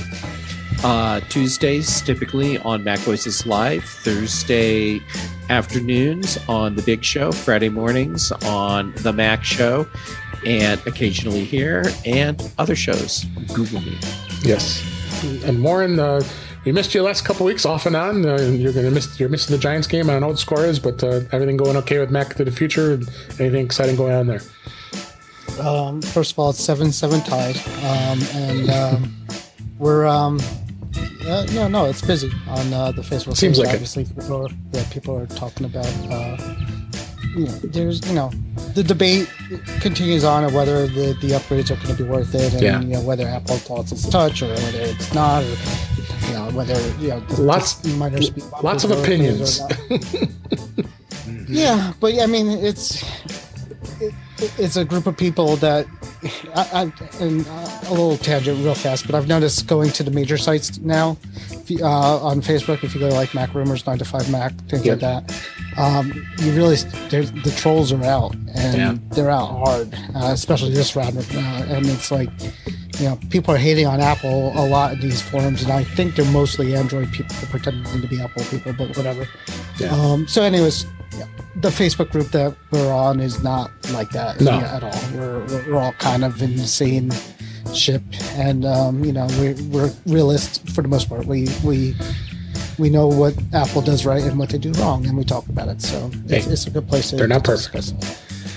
uh, Tuesdays typically on MacVoices Live, Thursday afternoons on The Big Show, Friday mornings on The Mac Show, and occasionally here, and other shows. Google me. Yes. And Warren, uh, we missed you the last couple weeks off and on. Uh, you're gonna miss you're missing the Giants game. I don't know what the score is, but uh, everything going okay with Mac to the future. Anything exciting going on there? um, first of all, it's seven seven tied, um, and um, we're um, uh, no no it's busy on uh, the Facebook. Seems page. like it. obviously people are, yeah, people are talking about. Uh, you know, there's you know the debate continues on of whether the, the upgrades are going to be worth it, and Yeah. you know whether Apple thoughts it's touch or whether it's not, or you know whether you know Lots- minor speed lots of bumps are worth it or opinions. <laughs> yeah, but I mean it's it, it's a group of people that I, I and uh, a little tangent real fast, but I've noticed going to the major sites now you, uh, on Facebook, if you go to like MacRumors, Nine to Five Mac, things like that, um, you really the trolls are out and yeah. they're out hard, uh, especially this round. Uh, and it's like you know people are hating on Apple a lot in these forums, and I think they're mostly Android people pretending to be Apple people, but whatever. Yeah. Um, so, anyways, the Facebook group that we're on is not like that no. at all. We're, we're all kind of in the same ship, and um, you know we're, we're realists for the most part. We we we know what Apple does right and what they do wrong, and we talk about it. So hey, it's, it's, a good place to. They're not perfect.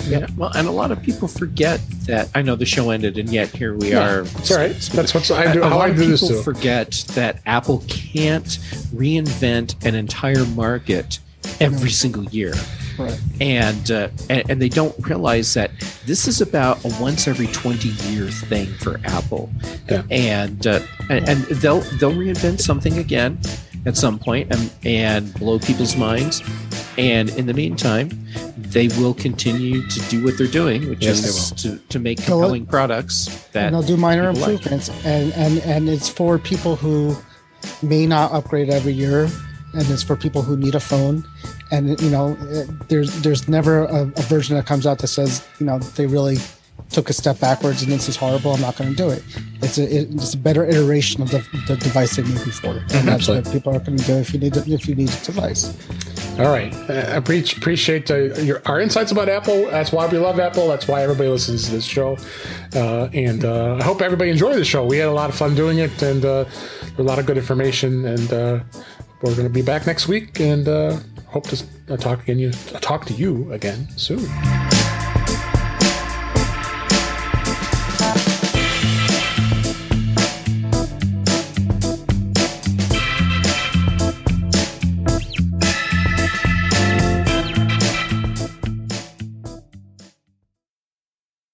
Yeah, well, and a lot of people forget that. I know the show ended, and yet here we yeah, are. That's all right. That's what I do. A, a lot of people forget that Apple can't reinvent an entire market every single year. Right. And, uh, and, and they don't realize that this is about a once every twenty year thing for Apple, yeah. and, uh, and and they'll they'll reinvent something again at some point and and blow people's minds. And in the meantime, they will continue to do what they're doing, which yes, is to, to make compelling they'll, products that and they'll do minor improvements, like. and and and it's for people who may not upgrade every year and it's for people who need a phone. And you know there's there's never a, a, version that comes out that says you know they really took a step backwards and this is horrible i'm not going to do it. It's a it's a better iteration of the, the device they made before. And mm-hmm. that's what people are going to do if you need if you need a device. All right. I appreciate uh, your, our insights about apple. That's why we love apple. That's why everybody listens to this show. Uh, and uh, i hope everybody enjoyed the show. We had a lot of fun doing it and uh, a lot of good information and uh, we're going to be back next week and uh, hope to talk again. You talk to you again soon.